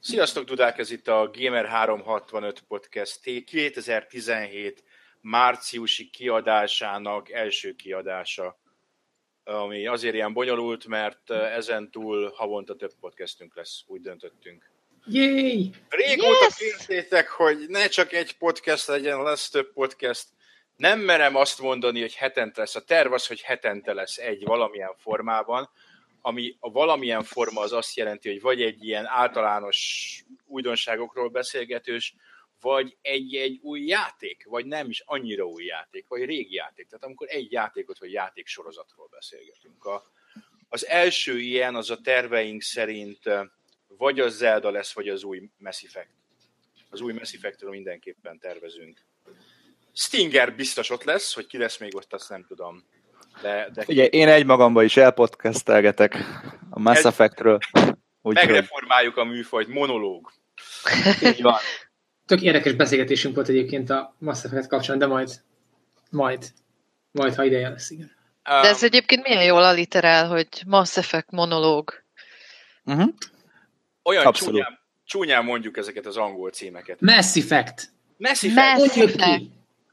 Sziasztok, Dudák, ez itt a Gamer 365 Podcast 2017 márciusi kiadásának első kiadása, ami azért ilyen bonyolult, mert ezen túl havonta több podcastünk lesz, úgy döntöttünk. Yay! Régóta yes! kértétek, hogy ne csak egy podcast legyen, lesz több podcast. Nem merem azt mondani, hogy hetente lesz. A terv az, hogy hetente lesz egy valamilyen formában, ami a valamilyen forma az azt jelenti, hogy vagy egy ilyen általános újdonságokról beszélgetős, vagy egy-egy új játék, vagy nem is annyira új játék, vagy régi játék. Tehát amikor egy játékot vagy játéksorozatról beszélgetünk. A, az első ilyen az a terveink szerint vagy az Zelda lesz, vagy az új Mass Effect. Az új Mass Effectről mindenképpen tervezünk. Stinger biztos ott lesz, hogy ki lesz még ott, azt nem tudom. De, de Ugye, én egy magamba is elpodcastelgetek a Mass Effectről. Úgy megreformáljuk a műfajt, monológ. Így van. Tök érdekes beszélgetésünk volt egyébként a Mass Effect kapcsán, de majd, majd, majd, ha ideje lesz, igen. De ez egyébként milyen jól aliterál, hogy Mass Effect monológ. Uh-huh. Olyan csúnyán, csúnyán mondjuk ezeket az angol címeket. Mass Effect. Mass Effect. Mass Effect.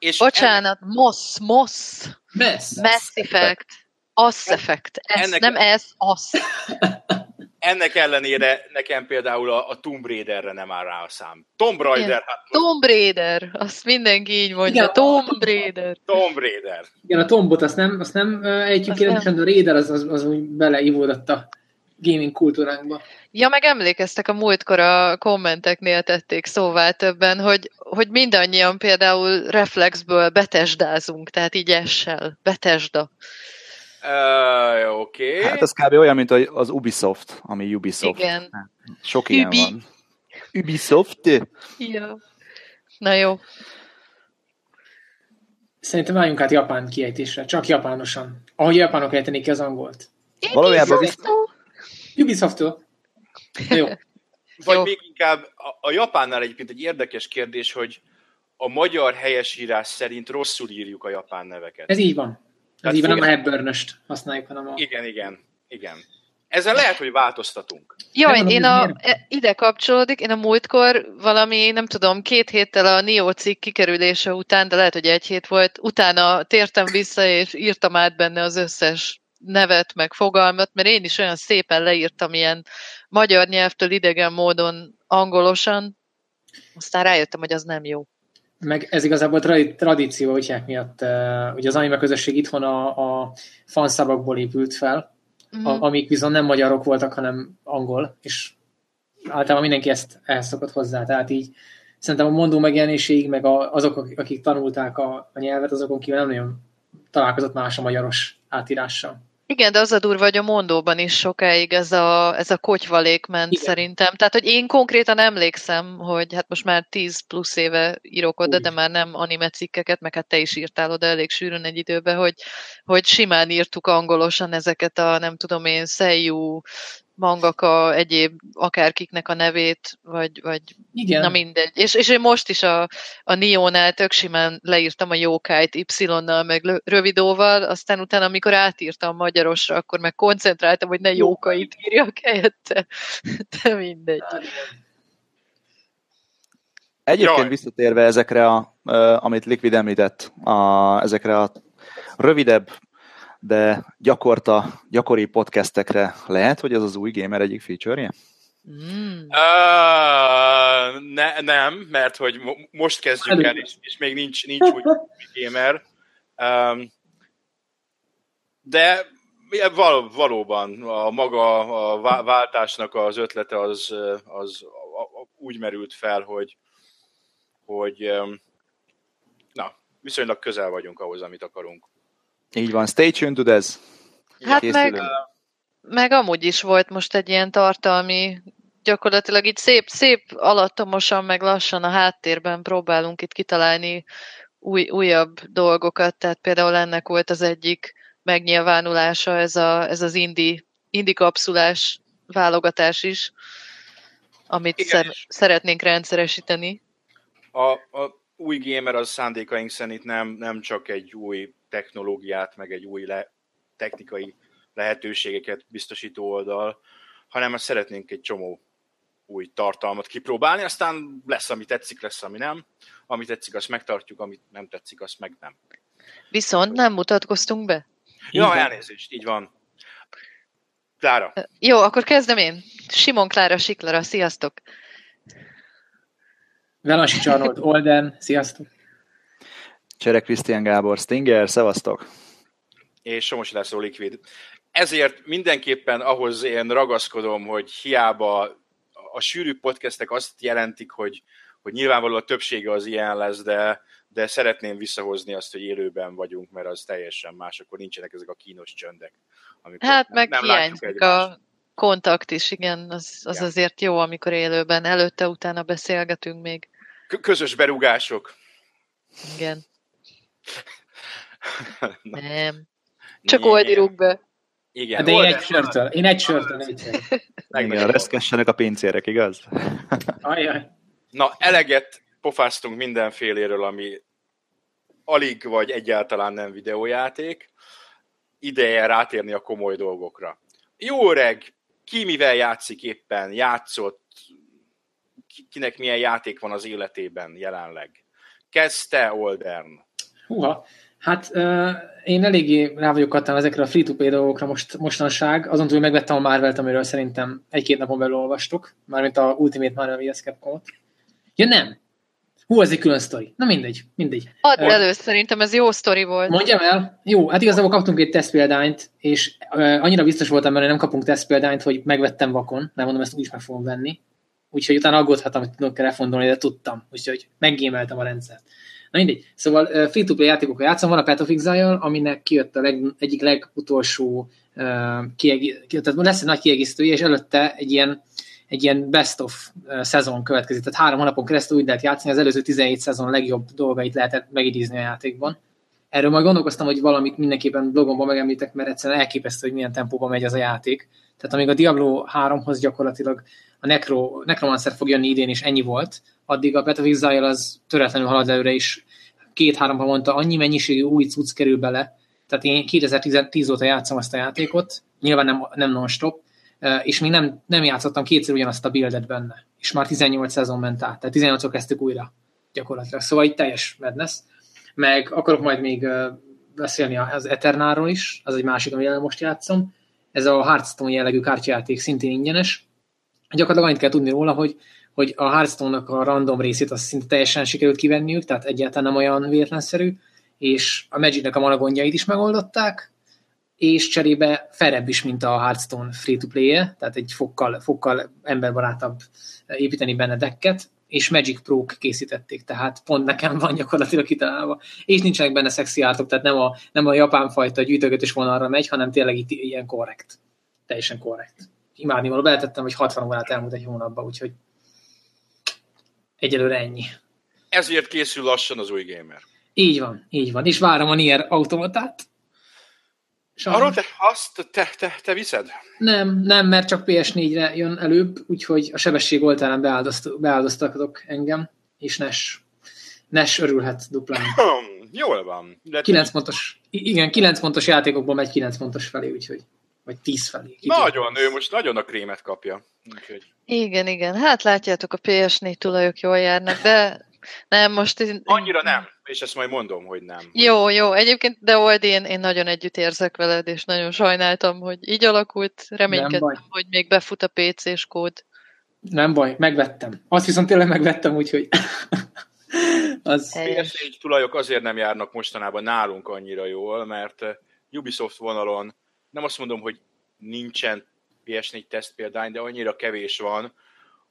És Bocsánat, en... MOSS, MOSS. Mass. Mass Effect. Ass Effect. Ez, ennek, nem ez, Ass. Ennek ellenére nekem például a, a Tomb Raiderre nem áll rá a szám. Tomb Raider. Hát, Tomb Raider. Azt mindenki így mondja. Igen, Tomb Raider. Tomb Raider. Igen, a Tombot azt nem, azt nem egyik kérdésen, a Raider az, az, az úgy beleivódott a gaming kultúránkba. Ja, meg emlékeztek, a múltkor a kommenteknél tették szóvá többen, hogy, hogy mindannyian például reflexből betesdázunk, tehát így essel, betesda. Uh, Oké. Okay. Hát ez kb. olyan, mint az Ubisoft, ami Ubisoft. Igen. Sok ilyen Ubi. van. Ubisoft? Ja. Na jó. Szerintem váljunk át japán kiejtésre, csak japánosan. Ahogy japánok ejtenék ki az angolt. Valójában viszont... Ubisoft-tól. Jó. Vagy Jó. még inkább a, a Japánnál egyébként egy érdekes kérdés, hogy a magyar helyesírás szerint rosszul írjuk a japán neveket. Ez így van. Ez így van, nem a Hepburnöst használjuk, hanem a... Igen, igen, igen. Ezen lehet, hogy változtatunk. Jó, én, én a, e, ide kapcsolódik, én a múltkor valami, nem tudom, két héttel a Nio cikk kikerülése után, de lehet, hogy egy hét volt, utána tértem vissza, és írtam át benne az összes nevet, meg fogalmat, mert én is olyan szépen leírtam ilyen magyar nyelvtől idegen módon angolosan, aztán rájöttem, hogy az nem jó. Meg ez igazából tradi- tradíció, hogy miatt, uh, ugye az anime közösség itthon a, a fanszabakból épült fel, mm-hmm. a, amik viszont nem magyarok voltak, hanem angol, és általában mindenki ezt ehhez szokott hozzá, tehát így szerintem a mondó megjelenéséig, meg a, azok, akik tanulták a, a nyelvet, azokon kívül nem nagyon találkozott más a magyaros átírással. Igen, de az a durva, hogy a mondóban is sokáig ez a, ez a kotyvalék ment Igen. szerintem. Tehát, hogy én konkrétan emlékszem, hogy hát most már 10 plusz éve írok oda, Úgy. de már nem anime cikkeket, meg hát te is írtál oda elég sűrűn egy időben, hogy, hogy simán írtuk angolosan ezeket a, nem tudom én, Seiyu mangaka, egyéb akárkiknek a nevét, vagy, vagy Igen. na mindegy. És, és én most is a, a Nio-nál tök simán leírtam a jókájt Y-nal, meg rövidóval, aztán utána, amikor átírtam magyarosra, akkor meg koncentráltam, hogy ne jókait írjak helyette. De mindegy. Egyébként Jaj. visszatérve ezekre, a, amit Liquid említett, a, ezekre a rövidebb de gyakorta, gyakori podcastekre lehet, hogy ez az új gamer egyik feature-je? Mm. Uh, ne, nem, mert hogy mo- most kezdjük el, és, és még nincs, nincs új gamer. Um, de val, valóban a maga a váltásnak az ötlete az, az úgy merült fel, hogy, hogy na, viszonylag közel vagyunk ahhoz, amit akarunk. Így van, stay tuned to this. Hát meg, meg amúgy is volt most egy ilyen tartalmi, gyakorlatilag itt szép, szép alattomosan, meg lassan a háttérben próbálunk itt kitalálni új, újabb dolgokat, tehát például ennek volt az egyik megnyilvánulása, ez, a, ez az indi, indi kapszulás válogatás is, amit Igen, szer, szeretnénk rendszeresíteni. A, a új gamer az szándékaink szerint nem, nem csak egy új technológiát, meg egy új le, technikai lehetőségeket biztosító oldal, hanem azt szeretnénk egy csomó új tartalmat kipróbálni, aztán lesz, ami tetszik, lesz, ami nem. Ami tetszik, azt megtartjuk, amit nem tetszik, azt meg nem. Viszont nem mutatkoztunk be? Ja, elnézést, így van. Klára. Jó, akkor kezdem én. Simon Klára Siklara, sziasztok! Velasi Csarold Olden, sziasztok! Csere Krisztián Gábor Stinger, szevasztok! És Somos László Liquid. Ezért mindenképpen ahhoz én ragaszkodom, hogy hiába a sűrű podcastek azt jelentik, hogy, hogy nyilvánvalóan a többsége az ilyen lesz, de, de szeretném visszahozni azt, hogy élőben vagyunk, mert az teljesen más, akkor nincsenek ezek a kínos csöndek. Hát meg nem hiányzik a kontakt is, igen, az, az ja. azért jó, amikor élőben, előtte-utána beszélgetünk még. Közös berugások. Igen. nem. Csak oldiruk be. Igen. De én egy sörtől. Én egy sörtől. Igen, reszkessenek a pincérek, igaz? Ajaj. Na, eleget pofáztunk mindenféléről, ami alig vagy egyáltalán nem videójáték. Ideje rátérni a komoly dolgokra. Jó reg, ki mivel játszik éppen, játszott, kinek milyen játék van az életében jelenleg. Kezdte Oldern. Húha, hát uh, én eléggé rá vagyok kattam ezekre a free-to-play dolgokra most, mostanság, azon túl megvettem a Marvelt, amiről szerintem egy-két napon belül olvastuk, mármint a Ultimate Marvel vs. Capcom-ot. Ja nem, Hú, ez egy külön sztori. Na mindegy, mindegy. Add uh, elő, szerintem ez jó sztori volt. Mondjam el? Jó, hát igazából kaptunk egy tesztpéldányt, és uh, annyira biztos voltam benne, hogy nem kapunk tesztpéldányt, hogy megvettem vakon, nem mondom, ezt úgyis meg fogom venni. Úgyhogy utána aggódhattam, hogy tudok refondolni, de tudtam. Úgyhogy meggémeltem a rendszert. Na mindegy. Szóval free-to-play játékokkal játszom, van a Path of Exile, aminek kijött a leg, egyik legutolsó uh, kiegészítő, tehát lesz egy nagy kiegészítője, és előtte egy ilyen egy ilyen best of szezon következik, tehát három hónapon keresztül úgy lehet játszani, az előző 17 szezon legjobb dolgait lehetett megidézni a játékban. Erről majd gondolkoztam, hogy valamit mindenképpen blogomban megemlítek, mert egyszerűen elképesztő, hogy milyen tempóban megy az a játék. Tehát amíg a Diablo 3-hoz gyakorlatilag a Necro, Necromancer fog jönni idén, és ennyi volt, addig a Exile az töretlenül halad előre, és két-három havonta annyi mennyiségű új cucc kerül bele, tehát én 2010 óta játszom azt a játékot, nyilván nem, nem non-stop, és még nem, nem játszottam kétszer ugyanazt a buildet benne. És már 18 szezon ment át, tehát 18 kezdtük újra gyakorlatilag. Szóval itt teljes madness. Meg akarok majd még beszélni az Eternáról is, az egy másik, amivel most játszom. Ez a Hearthstone jellegű kártyajáték szintén ingyenes. Gyakorlatilag annyit kell tudni róla, hogy, hogy a Hearthstone-nak a random részét azt szinte teljesen sikerült kivenniük, tehát egyáltalán nem olyan véletlenszerű, és a Magic-nek a malagondjait is megoldották, és cserébe felebb is, mint a Hearthstone free-to-play-je, tehát egy fokkal, fokkal emberbarátabb építeni benne decket, és Magic pro készítették, tehát pont nekem van gyakorlatilag kitalálva. És nincsenek benne szexi ártok, tehát nem a, nem a japán fajta gyűjtögetés vonalra megy, hanem tényleg itt ilyen korrekt. Teljesen korrekt. Imádni való, beletettem, hogy 60 órát elmúlt egy hónapban, úgyhogy egyelőre ennyi. Ezért készül lassan az új gamer. Így van, így van. És várom a Nier automatát. Sajnos. Arról te, azt te, te, te viszed? Nem, nem, mert csak PS4-re jön előbb, úgyhogy a sebesség oltárán beáldozt, beáldoztatok engem, és Nes, Nes örülhet duplán. Jól van. De 9 pontos, igen, 9 pontos játékokból megy 9 pontos felé, úgyhogy vagy 10 felé. Nagyon, ő most nagyon a krémet kapja. Úgyhogy. Igen, igen. Hát látjátok, a PS4 tulajok jól járnak, de nem, most... Annyira nem, és ezt majd mondom, hogy nem. Jó, jó. Egyébként, de Old, én, én nagyon együtt érzek veled, és nagyon sajnáltam, hogy így alakult. Reménykedtem, hogy még befut a PC-s kód. Nem baj, megvettem. Azt viszont tényleg megvettem, úgyhogy... az... PS4 tulajok azért nem járnak mostanában nálunk annyira jól, mert eh, Ubisoft vonalon nem azt mondom, hogy nincsen PS4 teszt példány, de annyira kevés van,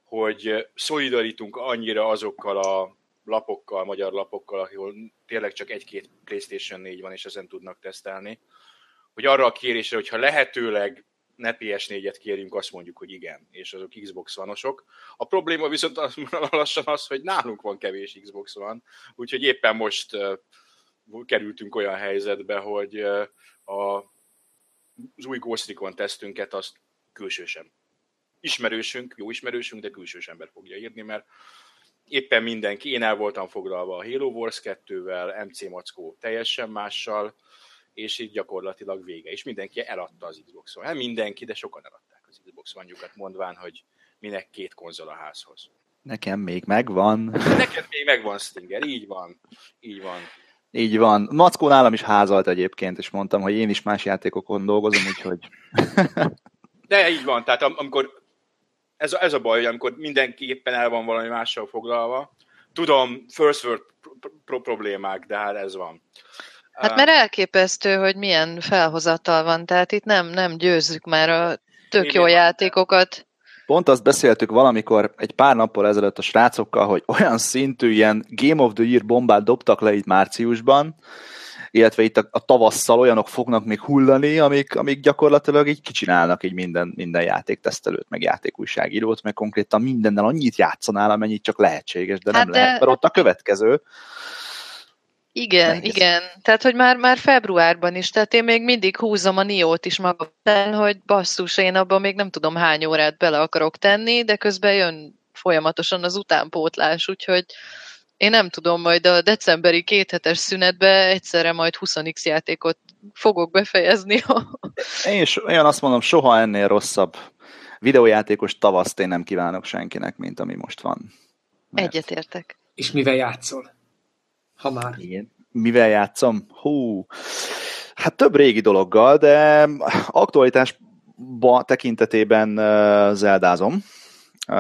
hogy eh, szolidarítunk annyira azokkal a lapokkal, magyar lapokkal, ahol tényleg csak egy-két PlayStation 4 van, és ezen tudnak tesztelni, hogy arra a kérésre, hogyha lehetőleg ne PS4-et kérjünk, azt mondjuk, hogy igen, és azok Xbox vanosok. A probléma viszont az, lassan az, hogy nálunk van kevés Xbox van, úgyhogy éppen most uh, kerültünk olyan helyzetbe, hogy uh, a, az új Ghost Recon tesztünket azt külsősen ismerősünk, jó ismerősünk, de külsős ember fogja írni, mert éppen mindenki, én el voltam foglalva a Halo Wars 2-vel, MC Mackó teljesen mással, és így gyakorlatilag vége. És mindenki eladta az Xbox-on. Hát mindenki, de sokan eladták az Xbox One-jukat mondván, hogy minek két konzol a házhoz. Nekem még megvan. Neked még megvan Stinger, így van. Így van. Így van. Mackó nálam is házalt egyébként, és mondtam, hogy én is más játékokon dolgozom, úgyhogy... De így van, tehát amikor ez a, ez a baj, hogy amikor mindenképpen el van valami mással foglalva, tudom, first world pro- problémák, de hát ez van. Hát mert elképesztő, hogy milyen felhozatal van, tehát itt nem, nem győzzük már a tök jó játékokat. Pont azt beszéltük valamikor egy pár nappal ezelőtt a srácokkal, hogy olyan szintű ilyen Game of the Year bombát dobtak le itt márciusban, illetve itt a, a tavasszal olyanok fognak még hullani, amik, amik gyakorlatilag így kicsinálnak így minden, minden játéktesztelőt, meg játékújságírót, meg konkrétan mindennel annyit játszanál, amennyit csak lehetséges, de hát nem de... lehet, mert ott a következő. Igen, Nehéz. igen. Tehát, hogy már, már februárban is, tehát én még mindig húzom a Niót is magam, hogy basszus, én abban még nem tudom hány órát bele akarok tenni, de közben jön folyamatosan az utánpótlás, úgyhogy én nem tudom, majd a decemberi kéthetes szünetbe egyszerre majd 20x játékot fogok befejezni. én is olyan azt mondom, soha ennél rosszabb videójátékos tavaszt én nem kívánok senkinek, mint ami most van. Mert... Egyetértek. És mivel játszol? Ha már. Igen. Mivel játszom? Hú, hát több régi dologgal, de aktualitás tekintetében uh, zeldázom. Uh,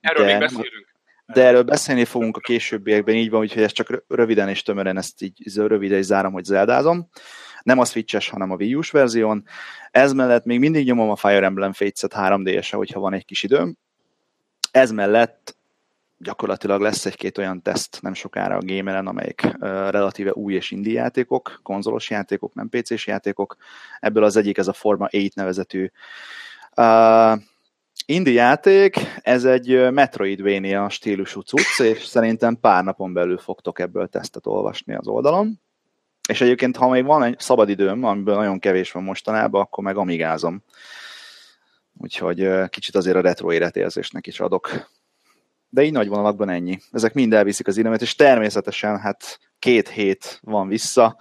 Erről de, még beszélünk. De erről beszélni fogunk a későbbiekben, így van, úgyhogy ezt csak röviden és tömören ezt így röviden is zárom, hogy zeldázom. Nem a Switches, hanem a Wii U-s verzión. Ez mellett még mindig nyomom a Fire Emblem Fates-et 3D-se, hogyha van egy kis időm. Ez mellett gyakorlatilag lesz egy-két olyan teszt nem sokára a Gameren, amelyik uh, relatíve új és indie játékok, konzolos játékok, nem PC-s játékok. Ebből az egyik ez a Forma 8 nevezetű uh, indie játék, ez egy Metroidvania stílusú cucc, és szerintem pár napon belül fogtok ebből tesztet olvasni az oldalon. És egyébként, ha még van egy szabad időm, amiből nagyon kevés van mostanában, akkor meg amigázom. Úgyhogy kicsit azért a retro életérzésnek is adok de így nagy vonalakban ennyi. Ezek mind elviszik az időmet, és természetesen hát két hét van vissza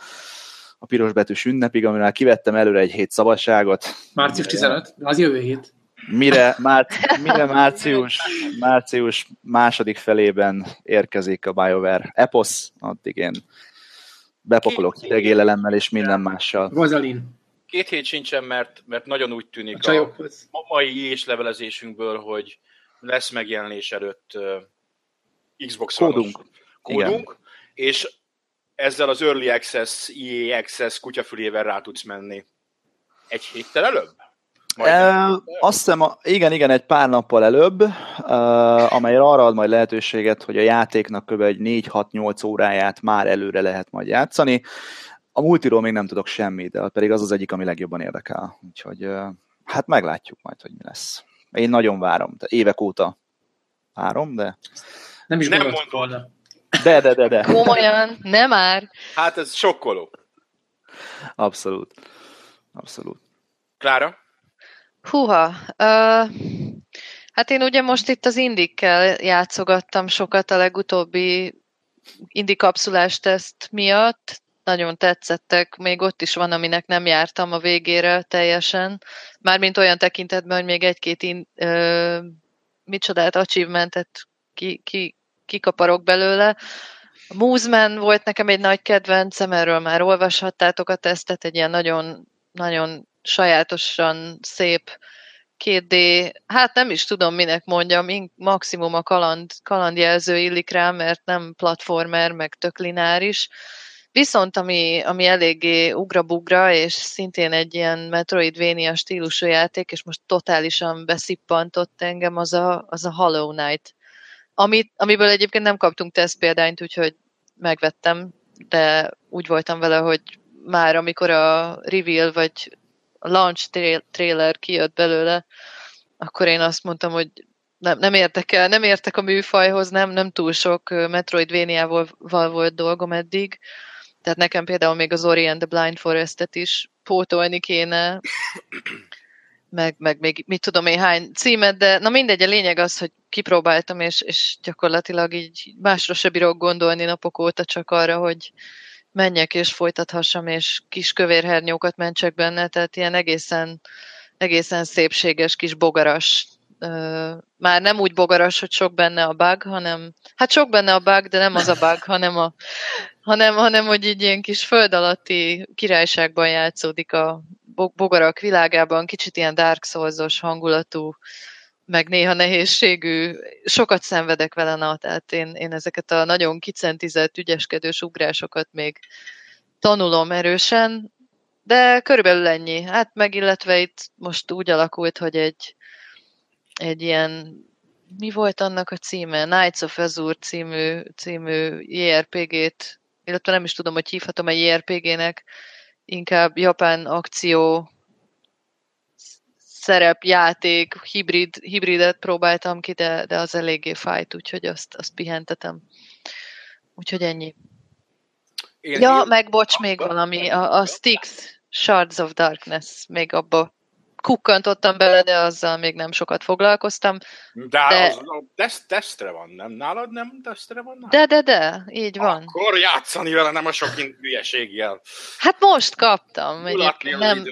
a piros betűs ünnepig, amivel kivettem előre egy hét szabadságot. Március 15, az jövő hét. Mire, már, mire március, március második felében érkezik a BioWare Epos, addig én bepakolok hidegélelemmel és minden mással. Rozalin. Két hét sincsen, mert, mert nagyon úgy tűnik a, a mai és levelezésünkből, hogy lesz megjelenés előtt uh, Xbox kódunk. kódunk, és ezzel az Early Access, EA Access kutyafülével rá tudsz menni. Egy héttel előbb? E, azt hiszem, igen, igen, egy pár nappal előbb, amely arra ad majd lehetőséget, hogy a játéknak kb. egy 4-6-8 óráját már előre lehet majd játszani. A multiról még nem tudok semmit, de pedig az az egyik, ami legjobban érdekel. Úgyhogy hát meglátjuk majd, hogy mi lesz. Én nagyon várom. Tehát évek óta várom, de... Nem is nem mondod volna. De, de, de, de. Komolyan, nem már. Hát ez sokkoló. Abszolút. Abszolút. Klára? Húha. Uh, hát én ugye most itt az indikkel játszogattam sokat a legutóbbi indi kapszulás teszt miatt, nagyon tetszettek, még ott is van, aminek nem jártam a végére teljesen, mármint olyan tekintetben, hogy még egy-két in, ö, micsodát achievementet ki, ki, kikaparok belőle. A Moosman volt nekem egy nagy kedvencem, erről már olvashattátok a tesztet, egy ilyen nagyon, nagyon sajátosan szép 2D, hát nem is tudom, minek mondjam, maximum a kaland, kalandjelző illik rá, mert nem platformer, meg tök lineáris, Viszont ami, ami eléggé ugra-bugra, és szintén egy ilyen Metroidvania stílusú játék, és most totálisan beszippantott engem, az a, az a Hollow Knight. Amit, amiből egyébként nem kaptunk test példányt, úgyhogy megvettem, de úgy voltam vele, hogy már amikor a reveal vagy launch trailer kijött belőle, akkor én azt mondtam, hogy nem, nem értek el, nem értek a műfajhoz, nem, nem túl sok Metroidvania-val volt dolgom eddig, tehát nekem például még az Ori and the Blind Forest-et is pótolni kéne, meg, meg még mit tudom én hány címet, de na mindegy, a lényeg az, hogy kipróbáltam, és, és gyakorlatilag így másra se bírok gondolni napok óta, csak arra, hogy menjek és folytathassam, és kis kövérhernyókat mentsek benne, tehát ilyen egészen egészen szépséges kis bogaras már nem úgy bogaras, hogy sok benne a bug, hanem, hát sok benne a bug, de nem az a bug, hanem, a, hanem, hanem hogy így ilyen kis föld alatti királyságban játszódik a bogarak világában, kicsit ilyen Dark Souls-os hangulatú, meg néha nehézségű, sokat szenvedek vele, na, tehát én, én ezeket a nagyon kicentizett, ügyeskedős ugrásokat még tanulom erősen, de körülbelül ennyi. Hát meg illetve itt most úgy alakult, hogy egy, egy ilyen, mi volt annak a címe? Knights of Azure című, című JRPG-t, illetve nem is tudom, hogy hívhatom egy JRPG-nek, inkább japán akció szerepjáték, hibrid, hibridet próbáltam ki, de, de az eléggé fájt, úgyhogy azt, azt pihentetem. Úgyhogy ennyi. Én ja, meg bocs, még valami, a, a Styx Shards of Darkness, még abba kukkantottam bele, de azzal még nem sokat foglalkoztam. De, de... az teszt, tesztre van, nem? Nálad nem tesztre van? De, de, de, így van. Akkor játszani vele, nem a sok hülyeséggel. Hát most kaptam. Nem,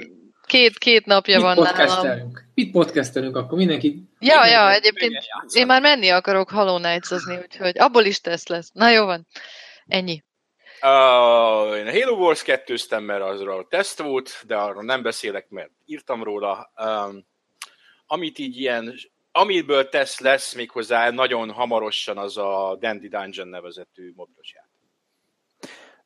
két, két napja Mit van nálam. Mit podcastelünk akkor? Mindenki... Ja, ja, egyébként én már menni akarok Hollow knights úgyhogy abból is tesz lesz. Na jó van. Ennyi. Uh, én a Halo Wars 2 mert azra teszt volt, de arról nem beszélek, mert írtam róla. Um, amit így ilyen, amiből tesz lesz méghozzá nagyon hamarosan, az a Dandy Dungeon nevezetű mobilos játék.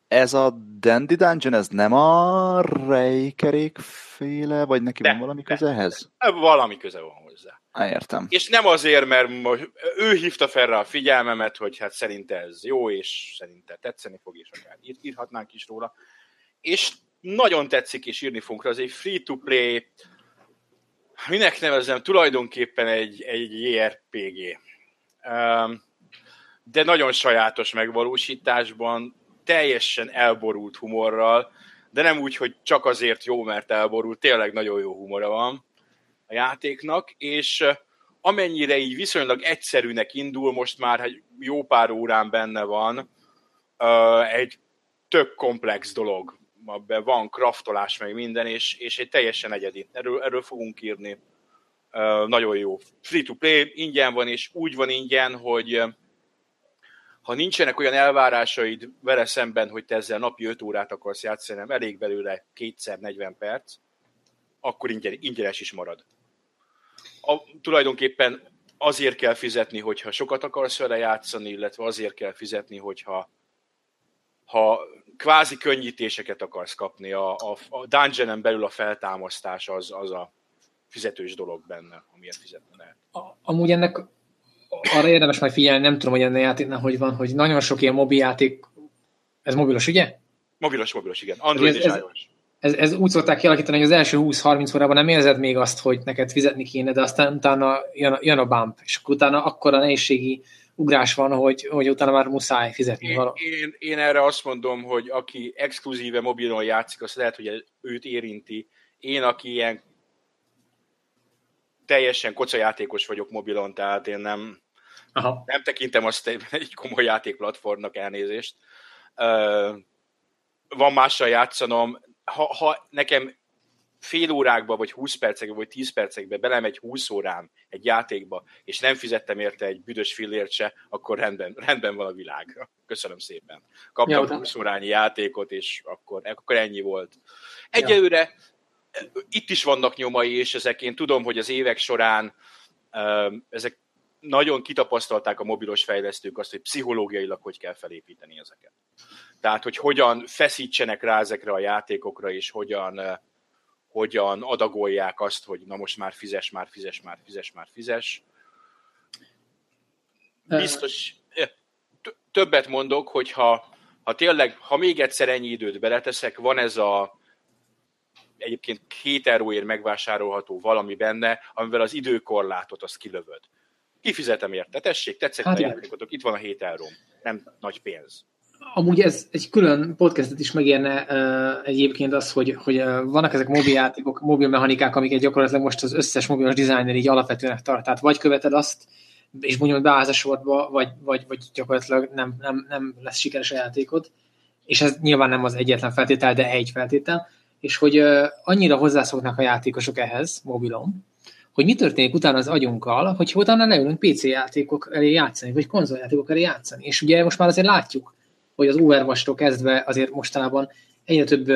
Ez a Dandy Dungeon, ez nem a Rejkerék féle, vagy neki de, van valami köze ehhez? Valami köze van hozzá. Á, értem. És nem azért, mert ő hívta fel rá a figyelmemet, hogy hát szerinte ez jó, és szerinte tetszeni fog, és akár ír, írhatnánk is róla. És nagyon tetszik, és írni fogunk rá, az egy free-to-play, minek nevezem, tulajdonképpen egy, egy JRPG. De nagyon sajátos megvalósításban, teljesen elborult humorral, de nem úgy, hogy csak azért jó, mert elborult, tényleg nagyon jó humora van a játéknak, és amennyire így viszonylag egyszerűnek indul, most már jó pár órán benne van, egy tök komplex dolog. Abban van kraftolás, meg minden, és, és egy teljesen egyedi. Erről, erről fogunk írni. Nagyon jó. Free-to-play, ingyen van, és úgy van ingyen, hogy ha nincsenek olyan elvárásaid vele szemben, hogy te ezzel napi 5 órát akarsz játszani, nem elég belőle kétszer 40 perc, akkor ingyen, ingyenes is marad. A, tulajdonképpen azért kell fizetni, hogyha sokat akarsz vele játszani, illetve azért kell fizetni, hogyha ha kvázi könnyítéseket akarsz kapni. A, a, a dungeonen belül a feltámasztás az, az a fizetős dolog benne, amiért fizetni lehet. Amúgy ennek arra érdemes majd figyelni, nem tudom, hogy ennél játéknál hogy van, hogy nagyon sok ilyen mobil játék, ez mobilos, ugye? Mobilos, mobilos, igen. Android ez, és iOS. Ez, ez, úgy szokták kialakítani, hogy az első 20-30 órában nem érzed még azt, hogy neked fizetni kéne, de aztán utána jön, jön a bump, és akkor utána akkora nehézségi ugrás van, hogy, hogy utána már muszáj fizetni én, Én, én erre azt mondom, hogy aki exkluzíve mobilon játszik, az lehet, hogy őt érinti. Én, aki ilyen teljesen kocsajátékos vagyok mobilon, tehát én nem, Aha. Nem tekintem azt egy komoly játékplatformnak elnézést. Uh, van mással játszanom. Ha, ha nekem fél órákba, vagy 20 percekbe, vagy 10 percekbe belemegy 20 órám egy játékba, és nem fizettem érte egy büdös fillért se, akkor rendben, rendben van a világ. Köszönöm szépen. Kaptam ja, 20 órányi játékot, és akkor, akkor ennyi volt. Egyelőre ja. itt is vannak nyomai, és ezek én tudom, hogy az évek során ezek nagyon kitapasztalták a mobilos fejlesztők azt, hogy pszichológiailag hogy kell felépíteni ezeket. Tehát, hogy hogyan feszítsenek rá ezekre a játékokra, és hogyan, eh, hogyan adagolják azt, hogy na most már fizes, már fizes, már fizes, már fizes. Biztos, eh, többet mondok, hogy ha, ha tényleg, ha még egyszer ennyi időt beleteszek, van ez a egyébként két euróért megvásárolható valami benne, amivel az időkorlátot azt kilövöd kifizetem érte, tessék, tetszett hát a játékotok, itt van a 7 euró, nem nagy pénz. Amúgy ez egy külön podcastet is megérne uh, egyébként az, hogy, hogy uh, vannak ezek mobiljátékok, mobilmechanikák, amiket gyakorlatilag most az összes mobilos designer így alapvetőnek tart. Tehát vagy követed azt, és mondjuk beállsz a sortba, vagy, vagy, vagy gyakorlatilag nem, nem, nem lesz sikeres a játékod. És ez nyilván nem az egyetlen feltétel, de egy feltétel. és hogy uh, annyira hozzászoknak a játékosok ehhez mobilon, hogy mi történik utána az agyunkkal, hogy utána leülünk PC játékok elé játszani, vagy konzoljátékok elé játszani. És ugye most már azért látjuk, hogy az overwatch kezdve azért mostanában egyre több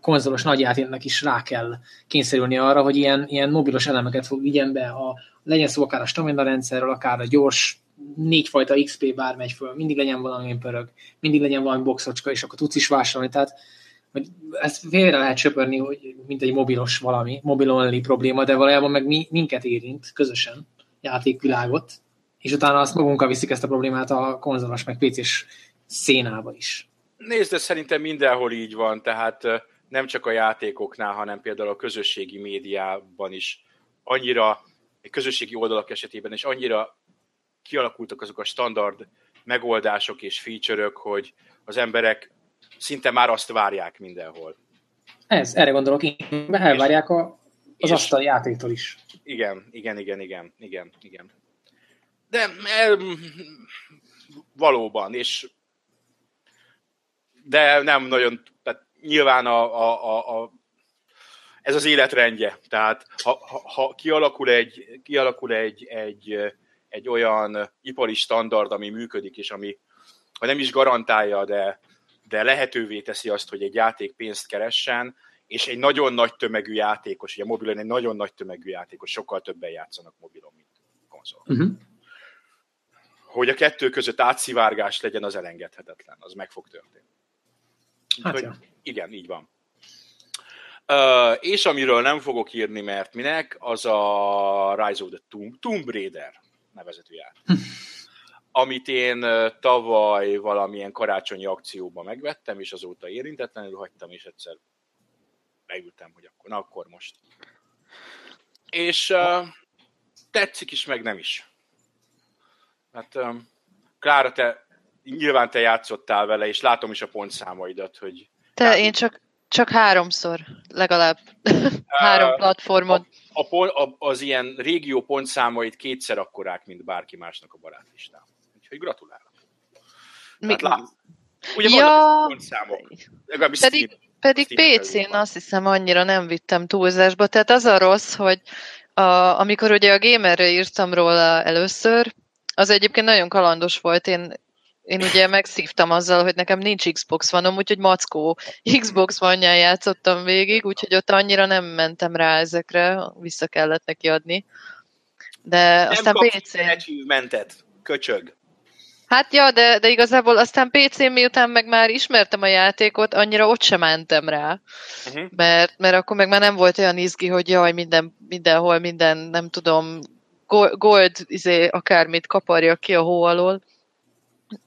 konzolos nagyjátéknak is rá kell kényszerülni arra, hogy ilyen, ilyen mobilos elemeket fog vigyen be, a, legyen szó akár a stamina rendszerről, akár a gyors négyfajta XP bármegy föl, mindig legyen valami pörög, mindig legyen valami boxocska, és akkor tudsz is vásárolni, tehát hogy ezt félre lehet söpörni, hogy mint egy mobilos valami, mobil only probléma, de valójában meg mi, minket érint közösen, játékvilágot, és utána azt magunkkal viszik ezt a problémát a konzolos meg PC-s szénába is. Nézd, ez szerintem mindenhol így van, tehát nem csak a játékoknál, hanem például a közösségi médiában is annyira, közösségi oldalak esetében is annyira kialakultak azok a standard megoldások és feature hogy az emberek szinte már azt várják mindenhol. Ez, erre gondolok, elvárják a, az asztali játéktól is. Igen, igen, igen, igen, igen, igen. De e, valóban, és de nem nagyon, tehát nyilván a, a, a, a ez az életrendje. Tehát ha, ha, ha kialakul, egy, kialakul egy, egy, egy olyan ipari standard, ami működik, és ami ha nem is garantálja, de, de lehetővé teszi azt, hogy egy játék pénzt keressen, és egy nagyon nagy tömegű játékos, ugye mobilon egy nagyon nagy tömegű játékos, sokkal többen játszanak mobilon, mint konzol. Uh-huh. Hogy a kettő között átszivárgás legyen, az elengedhetetlen, az meg fog történni. Hát hogy, ja. Igen, így van. Uh, és amiről nem fogok írni, mert minek, az a Rise of the Tomb, Tomb Raider nevezetű játék. Amit én tavaly valamilyen karácsonyi akcióban megvettem, és azóta érintetlenül hagytam, és egyszer beültem, hogy akkor, na akkor most. És uh, tetszik is, meg nem is. Hát um, Klára, te nyilván te játszottál vele, és látom is a pontszámaidat, hogy... Te, én csak, csak háromszor, legalább. Három platformon. A, a, a, az ilyen régió pontszámait kétszer akkorák, mint bárki másnak a barátlistán. Úgyhogy gratulálok. Mi... lát, ugye ja... pontszámok. Pedig, pedig PC-n azt hiszem annyira nem vittem túlzásba. Tehát az a rossz, hogy a, amikor ugye a gamerre írtam róla először, az egyébként nagyon kalandos volt. Én én ugye megszívtam azzal, hogy nekem nincs Xbox vanom, úgyhogy mackó Xbox vannyal játszottam végig, úgyhogy ott annyira nem mentem rá ezekre, vissza kellett neki adni. De nem aztán PC... achievementet, köcsög. Hát ja, de, de igazából aztán PC-n miután meg már ismertem a játékot, annyira ott sem mentem rá. Uh-huh. Mert, mert akkor meg már nem volt olyan izgi, hogy jaj, minden, mindenhol minden, nem tudom, gold, izé, akármit kaparja ki a hó alól.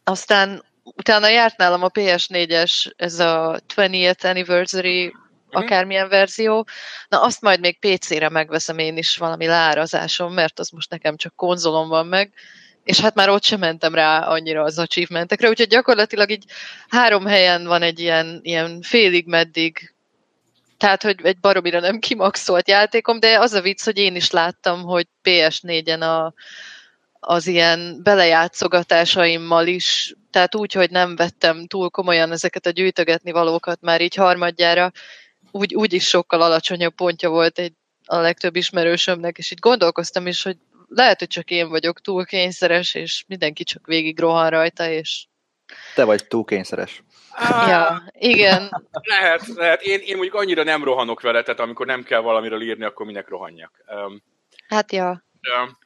Aztán utána járt nálam a PS4-es, ez a 20th Anniversary uh-huh. akármilyen verzió. Na azt majd még PC-re megveszem én is valami lárazásom, mert az most nekem csak konzolom van meg, és hát már ott sem mentem rá annyira az achievementekre, úgyhogy gyakorlatilag így három helyen van egy ilyen, ilyen félig meddig. Tehát, hogy egy baromira nem kimaxolt játékom, de az a vicc, hogy én is láttam, hogy PS4-en a, az ilyen belejátszogatásaimmal is, tehát úgy, hogy nem vettem túl komolyan ezeket a gyűjtögetni valókat már így harmadjára, úgy, úgy is sokkal alacsonyabb pontja volt egy, a legtöbb ismerősömnek, és így gondolkoztam is, hogy lehet, hogy csak én vagyok túl kényszeres, és mindenki csak végig rohan rajta, és... Te vagy túl kényszeres. Ah, ja, igen. Lehet, lehet. Én, én mondjuk annyira nem rohanok vele, tehát amikor nem kell valamiről írni, akkor minek rohanjak. Um, hát ja. Um,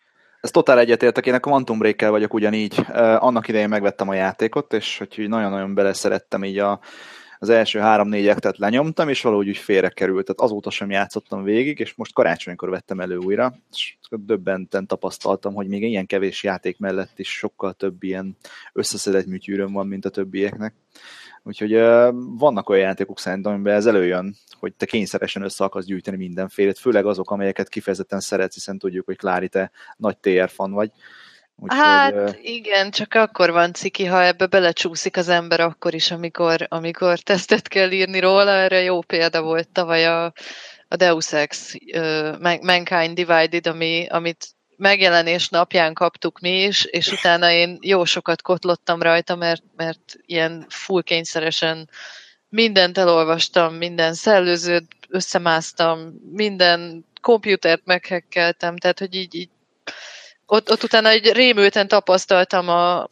ez totál egyetértek, én a Quantum break vagyok ugyanígy. Uh, annak idején megvettem a játékot, és hogy nagyon-nagyon beleszerettem így a, az első három-négy ektet lenyomtam, és valahogy úgy félre került. Tehát azóta sem játszottam végig, és most karácsonykor vettem elő újra, és döbbenten tapasztaltam, hogy még ilyen kevés játék mellett is sokkal több ilyen összeszedett műtyűröm van, mint a többieknek. Úgyhogy uh, vannak olyan játékok szerintem, amiben ez előjön, hogy te kényszeresen össze akarsz gyűjteni mindenfélét, főleg azok, amelyeket kifejezetten szeretsz, hiszen tudjuk, hogy Klári, te nagy TR fan vagy. Úgyhogy, hát igen, csak akkor van ciki, ha ebbe belecsúszik az ember akkor is, amikor, amikor tesztet kell írni róla. Erre jó példa volt tavaly a, a Deus Ex uh, Mankind Divided, ami, amit megjelenés napján kaptuk mi is, és utána én jó sokat kotlottam rajta, mert, mert ilyen full kényszeresen mindent elolvastam, minden szellőzőt összemásztam, minden komputert meghekkeltem, tehát hogy így, így ott, ott utána egy rémülten tapasztaltam a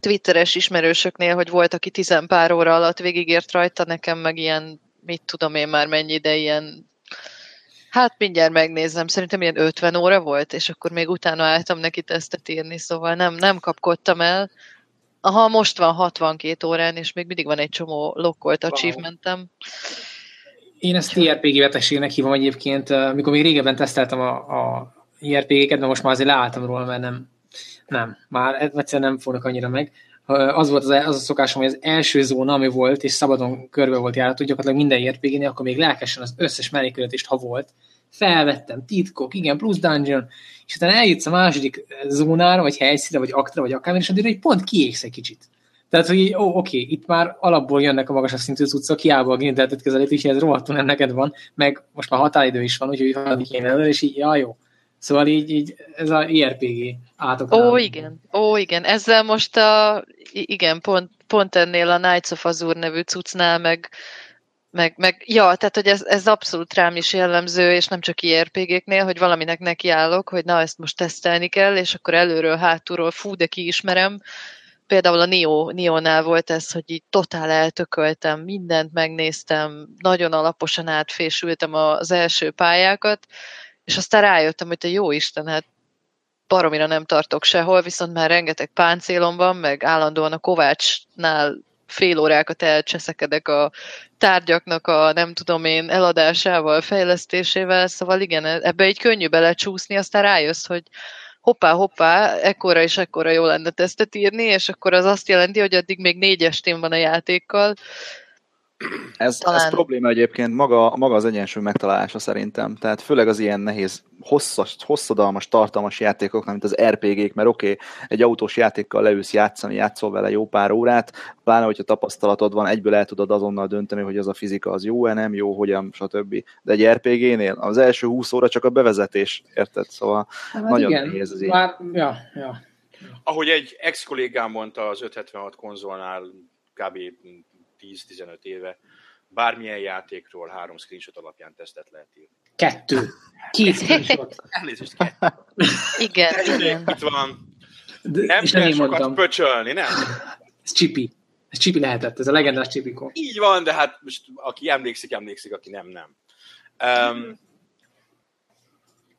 twitteres ismerősöknél, hogy volt, aki tizenpár óra alatt végigért rajta, nekem meg ilyen, mit tudom én már mennyi, de ilyen Hát mindjárt megnézem, szerintem ilyen 50 óra volt, és akkor még utána álltam neki tesztet írni, szóval nem, nem kapkodtam el. Aha, most van 62 órán, és még mindig van egy csomó lokkolt achievementem. Én ezt IRPG vetességnek hívom egyébként, mikor még régebben teszteltem a, a IRPG-ket, de most már azért leálltam róla, mert nem, nem, már egyszerűen nem fognak annyira meg. Az volt az, az a szokásom, hogy az első zóna, ami volt, és szabadon körbe volt járató, gyakorlatilag minden IRPG-nél, akkor még lelkesen az összes mellékületést, ha volt, felvettem, titkok, igen, plusz dungeon, és utána eljutsz a második zónára, vagy helyszínre, vagy aktra, vagy akármi, és addig egy pont kiégsz egy kicsit. Tehát, hogy ó, oké, itt már alapból jönnek a magasabb szintű cuccok, hiába a génteltet úgyhogy ez rohadtul nem neked van, meg most már határidő is van, úgyhogy haladni kéne elő, és így, ja, jó. Szóval így, így ez a IRPG átok. Ó, igen, ó, igen. Ezzel most a, igen, pont, pont ennél a Knights of Azure nevű cuccnál, meg, meg, meg ja, tehát hogy ez, ez abszolút rám is jellemző, és nem csak IRPG-knél, hogy valaminek nekiállok, hogy na, ezt most tesztelni kell, és akkor előről, hátulról, fú, de kiismerem. Például a Nio, Nio-nál volt ez, hogy így totál eltököltem, mindent megnéztem, nagyon alaposan átfésültem az első pályákat, és aztán rájöttem, hogy te jó Isten, hát baromira nem tartok sehol, viszont már rengeteg páncélom van, meg állandóan a Kovácsnál fél órákat elcseszekedek a tárgyaknak a nem tudom én eladásával, fejlesztésével, szóval igen, ebbe egy könnyű belecsúszni, aztán rájössz, hogy hoppá, hoppá, ekkora és ekkora jó lenne tesztet írni, és akkor az azt jelenti, hogy addig még négy estén van a játékkal, ez, Talán... ez probléma egyébként maga, maga az egyensúly megtalálása szerintem. Tehát főleg az ilyen nehéz, hosszas, hosszadalmas, tartalmas játékok, mint az RPG-k, mert oké, okay, egy autós játékkal leülsz játszani, játszol vele jó pár órát, pláne, hogyha tapasztalatod van, egyből el tudod azonnal dönteni, hogy az a fizika az jó-e, nem jó, hogyan, stb. De egy RPG-nél az első 20 óra csak a bevezetés, érted? Szóval hát nagyon igen. nehéz az ilyen. Már, ja, ja. Ahogy egy ex-kollégám mondta az 576 konzolnál kb 10-15 éve bármilyen játékról három screenshot alapján tesztet lehet írni. Kettő. Két screenshot. Elnézést, kettő. igen, igen. Itt van. De, nem kell sokat mondtam. pöcsölni, nem? Ez csipi. Ez csipi lehetett, ez a legendás csipikó. Így van, de hát most aki emlékszik, emlékszik, aki nem, nem. Um,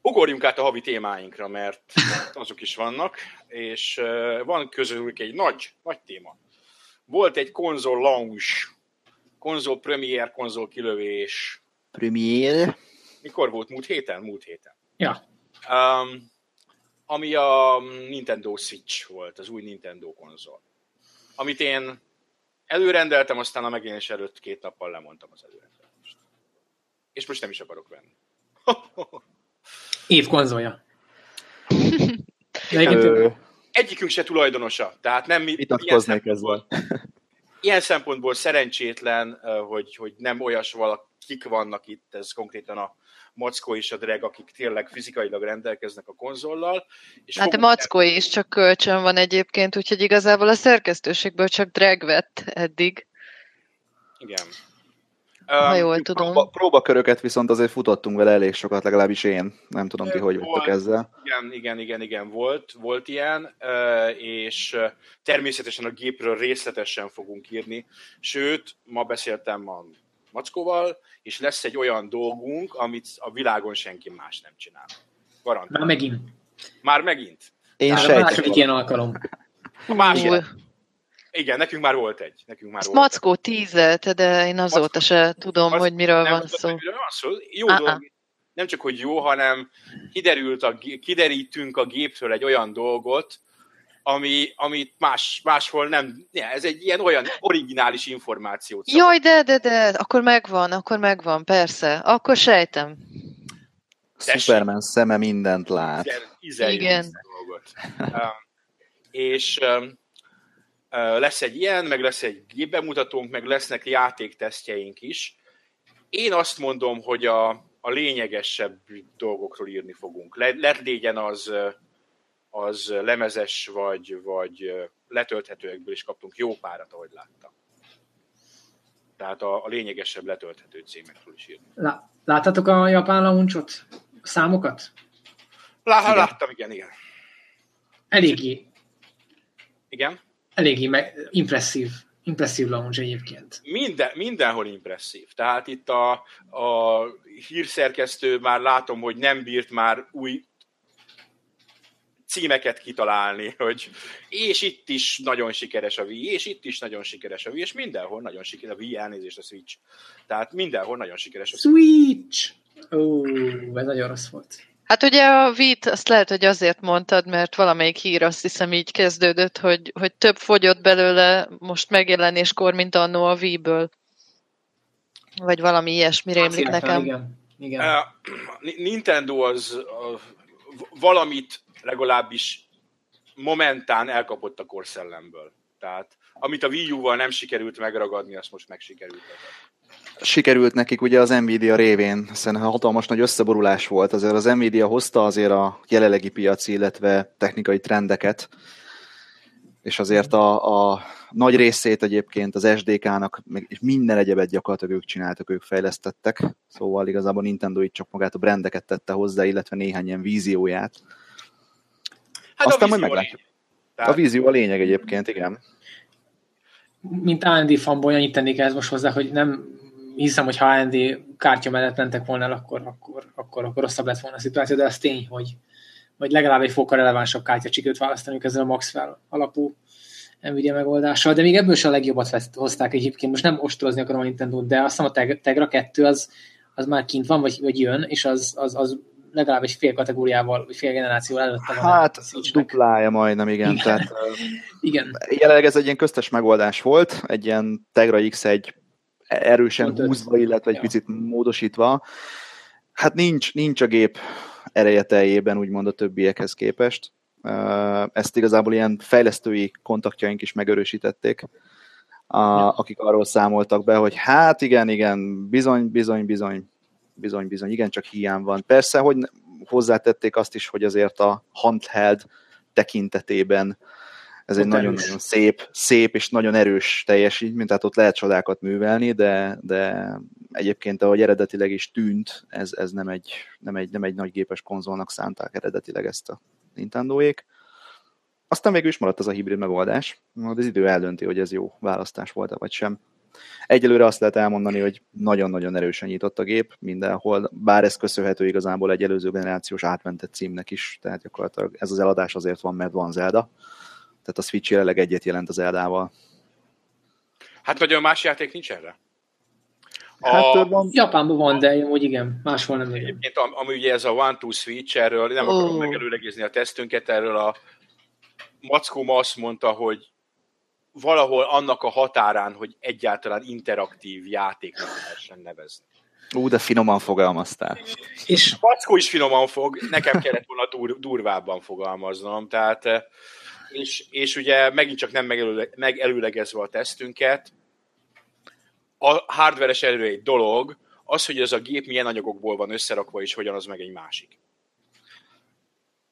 ugorjunk át a havi témáinkra, mert azok is vannak, és uh, van közülük egy nagy, nagy téma volt egy konzol launch, konzol premier, konzol kilövés. Premier? Mikor volt? Múlt héten? Múlt héten. Ja. Um, ami a Nintendo Switch volt, az új Nintendo konzol. Amit én előrendeltem, aztán a megjelenés előtt két nappal lemondtam az előrendelést. És most nem is akarok venni. Év konzolja. De egyikünk se tulajdonosa. Tehát nem mi... Vitatkoznék ezzel. Ilyen szempontból szerencsétlen, hogy, hogy nem olyas valakik vannak itt, ez konkrétan a Mackó és a Dreg, akik tényleg fizikailag rendelkeznek a konzollal. És hát a Mackó el... is csak kölcsön van egyébként, úgyhogy igazából a szerkesztőségből csak Dreg vett eddig. Igen. Ha jól tudom. Próba, próbaköröket viszont azért futottunk vele elég sokat, legalábbis én. Nem tudom ti, hogy voltak ezzel. Igen, igen, igen, igen, volt, volt ilyen, és természetesen a gépről részletesen fogunk írni. Sőt, ma beszéltem a Mackóval, és lesz egy olyan dolgunk, amit a világon senki más nem csinál. Garantálom. Már megint. Már megint. Én sejtem. egy ilyen alkalom. A másik. Igen, nekünk már volt egy. Nekünk már volt Mackó egy. tízelt, de én azóta Mackó, se tudom, az, hogy miről nem van szó. Miről van szó. Jó uh-uh. dolog, nem csak, hogy jó, hanem kiderült a, kiderítünk a gépről egy olyan dolgot, ami, amit más, máshol nem, ja, ez egy ilyen olyan originális információt. Szabad. Jaj, de, de, de, akkor megvan, akkor megvan, persze, akkor sejtem. Superman szeme mindent lát. Igen. Dolgot. um, és um, lesz egy ilyen, meg lesz egy gépbemutatónk, meg lesznek játéktesztjeink is. Én azt mondom, hogy a, a lényegesebb dolgokról írni fogunk. Le, lett légyen az, az lemezes, vagy, vagy letölthetőekből is kaptunk jó párat, ahogy láttam. Tehát a, a lényegesebb letölthető címekről is írt. Lá, láttatok a japán launchot? Számokat? Lá, igen. Láttam, igen, igen. Eléggé. Igen? Eléggé meg, impresszív impresszív launch egyébként. Minden, mindenhol impresszív. Tehát itt a, a hírszerkesztő már látom, hogy nem bírt már új címeket kitalálni, hogy és itt is nagyon sikeres a Wii, és itt is nagyon sikeres a Wii, és mindenhol nagyon sikeres a Wii, elnézést a Switch. Tehát mindenhol nagyon sikeres a Switch. Ó, oh, ez nagyon rossz volt. Hát ugye a Vít, azt lehet, hogy azért mondtad, mert valamelyik hír azt hiszem így kezdődött, hogy, hogy több fogyott belőle most megjelenéskor, mint annó a Wii-ből. Vagy valami ilyesmi rémlik nekem. Igen. igen. Uh, Nintendo az uh, valamit legalábbis momentán elkapott a korszellemből. Tehát amit a Wii U-val nem sikerült megragadni, azt most megsikerült sikerült nekik ugye az Nvidia révén, hiszen hatalmas nagy összeborulás volt, azért az Nvidia hozta azért a jelenlegi piaci, illetve technikai trendeket, és azért a, a nagy részét egyébként az SDK-nak, és minden egyebet gyakorlatilag ők csináltak, ők fejlesztettek, szóval igazából Nintendo itt csak magát a brendeket tette hozzá, illetve néhány ilyen vízióját. Hát Aztán majd meglátjuk. A vízió a lényeg egyébként, igen. Mint AMD fanboy, annyit tennék ez most hozzá, hogy nem hiszem, hogy ha AMD kártya mellett mentek volna el, akkor, akkor, akkor, akkor rosszabb lett volna a szituáció, de az tény, hogy, hogy legalább egy fokkal relevánsabb kártyacsikőt választaniuk ezzel a Maxwell alapú Nvidia megoldással, de még ebből sem a legjobbat hozták egyébként. Most nem ostorozni akarom a nintendo de azt hiszem a Tegra 2 az, az már kint van, vagy, vagy jön, és az, az, az legalább egy fél kategóriával, vagy fél generációval előtte van. Hát duplája majdnem, igen. igen. Tehát, igen. Jelenleg ez egy ilyen köztes megoldás volt, egy ilyen Tegra X1 erősen Mondod. húzva, illetve egy ja. picit módosítva. Hát nincs, nincs a gép ereje teljében, úgymond a többiekhez képest. Ezt igazából ilyen fejlesztői kontaktjaink is megerősítették, a, akik arról számoltak be, hogy hát igen, igen, bizony, bizony, bizony, bizony, bizony, igen, csak hiány van. Persze, hogy hozzátették azt is, hogy azért a handheld tekintetében ez egy nagyon-nagyon szép, szép és nagyon erős teljesítmény, tehát ott lehet csodákat művelni, de, de egyébként ahogy eredetileg is tűnt, ez, ez nem, egy, nem, egy, nem egy nagy gépes konzolnak szánták eredetileg ezt a Nintendo-ék. Aztán végül is maradt az a hibrid megoldás, majd az idő eldönti, hogy ez jó választás volt vagy sem. Egyelőre azt lehet elmondani, hogy nagyon-nagyon erősen nyitott a gép mindenhol, bár ez köszönhető igazából egy előző generációs átmentett címnek is, tehát gyakorlatilag ez az eladás azért van, mert van Zelda, tehát a Switch jelenleg egyet jelent az Eldával. Hát nagyon más játék nincs erre? Hát a... van. Japánban van, de úgy igen, máshol nem. Egyébként ami ugye ez a One Two Switch, erről nem oh. akarom megelőlegezni a tesztünket, erről a Mackó ma azt mondta, hogy valahol annak a határán, hogy egyáltalán interaktív játéknak lehessen nevezni. Ú, de finoman fogalmaztál. És Mackó is finoman fog, nekem kellett volna dur, durvábban fogalmaznom, tehát és, és ugye megint csak nem megelőlegezve a tesztünket, a hardveres erő egy dolog, az, hogy ez a gép milyen anyagokból van összerakva, és hogyan az meg egy másik.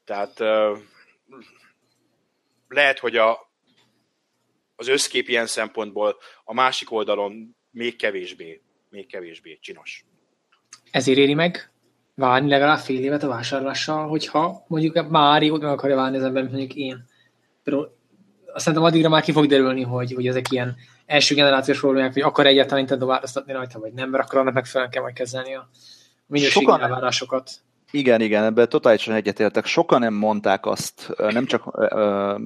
Tehát lehet, hogy a, az összkép ilyen szempontból a másik oldalon még kevésbé, még kevésbé csinos. Ezért éri meg várni legalább fél évet a vásárlással, hogyha mondjuk már régóta meg akarja várni az ember, mondjuk én. Például szerintem addigra már ki fog derülni, hogy, hogy ezek ilyen első generációs problémák, hogy akar egyáltalán Nintendo változtatni rajta, vagy nem, mert akkor annak megfelelően kell majd kezelni a minőségi Sokan... elvárásokat. Igen, igen, ebben totálisan egyetértek. Sokan nem mondták azt, nem csak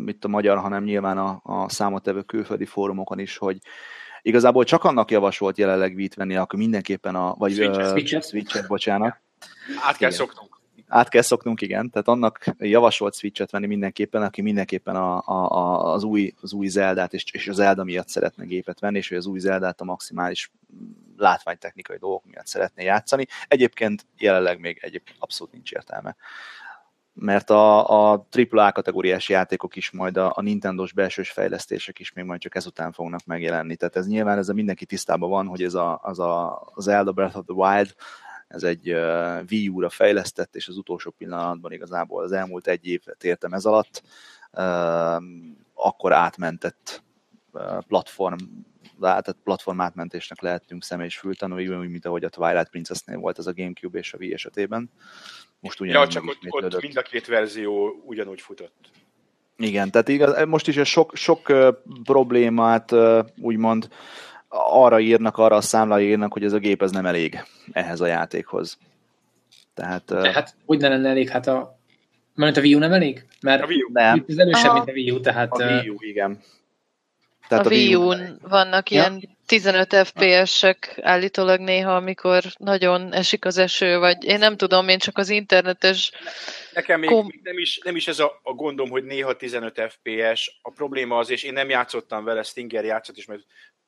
itt a magyar, hanem nyilván a, a számottevő külföldi fórumokon is, hogy igazából csak annak javasolt jelenleg vít venni, akkor mindenképpen a, vagy Switch-et, uh, Switch-et. Switch-et bocsánat. Át kell igen. szoknunk át kell szoknunk, igen. Tehát annak javasolt Switch-et venni mindenképpen, aki mindenképpen a, a, az, új, az új Zeldát és, és az Zelda miatt szeretne gépet venni, és hogy az új Zeldát a maximális látványtechnikai dolgok miatt szeretné játszani. Egyébként jelenleg még egyébként abszolút nincs értelme mert a, a AAA kategóriás játékok is majd a, a Nintendo-s belsős fejlesztések is még majd csak ezután fognak megjelenni. Tehát ez nyilván ez a mindenki tisztában van, hogy ez a, az a, az Zelda Breath of the Wild ez egy Wii U-ra fejlesztett, és az utolsó pillanatban igazából az elmúlt egy évet értem ez alatt, akkor átmentett platform tehát platformátmentésnek lehetünk személy és fültanúi, úgy, mint ahogy a Twilight Princessnél volt ez a Gamecube és a Wii esetében. Most ugyanúgy ja, csak ott, ott mind a két verzió ugyanúgy futott. Igen, tehát igaz, most is sok, sok problémát úgymond arra írnak, arra a számla írnak, hogy ez a gép ez nem elég ehhez a játékhoz. Tehát, uh, hát hogy ne lenne elég? Hát a mert a Wii U nem elég? Mert a Wii U. Nem. ez erősebb, mint a Wii U, tehát... A Wii U, igen. Tehát a, a Wii U-n vannak ja. ilyen 15 FPS-ek állítólag néha, amikor nagyon esik az eső, vagy én nem tudom, én csak az internetes... Nekem még, kom- nem, is, nem is ez a, a gondom, hogy néha 15 FPS, a probléma az, és én nem játszottam vele, Stinger játszott is, mert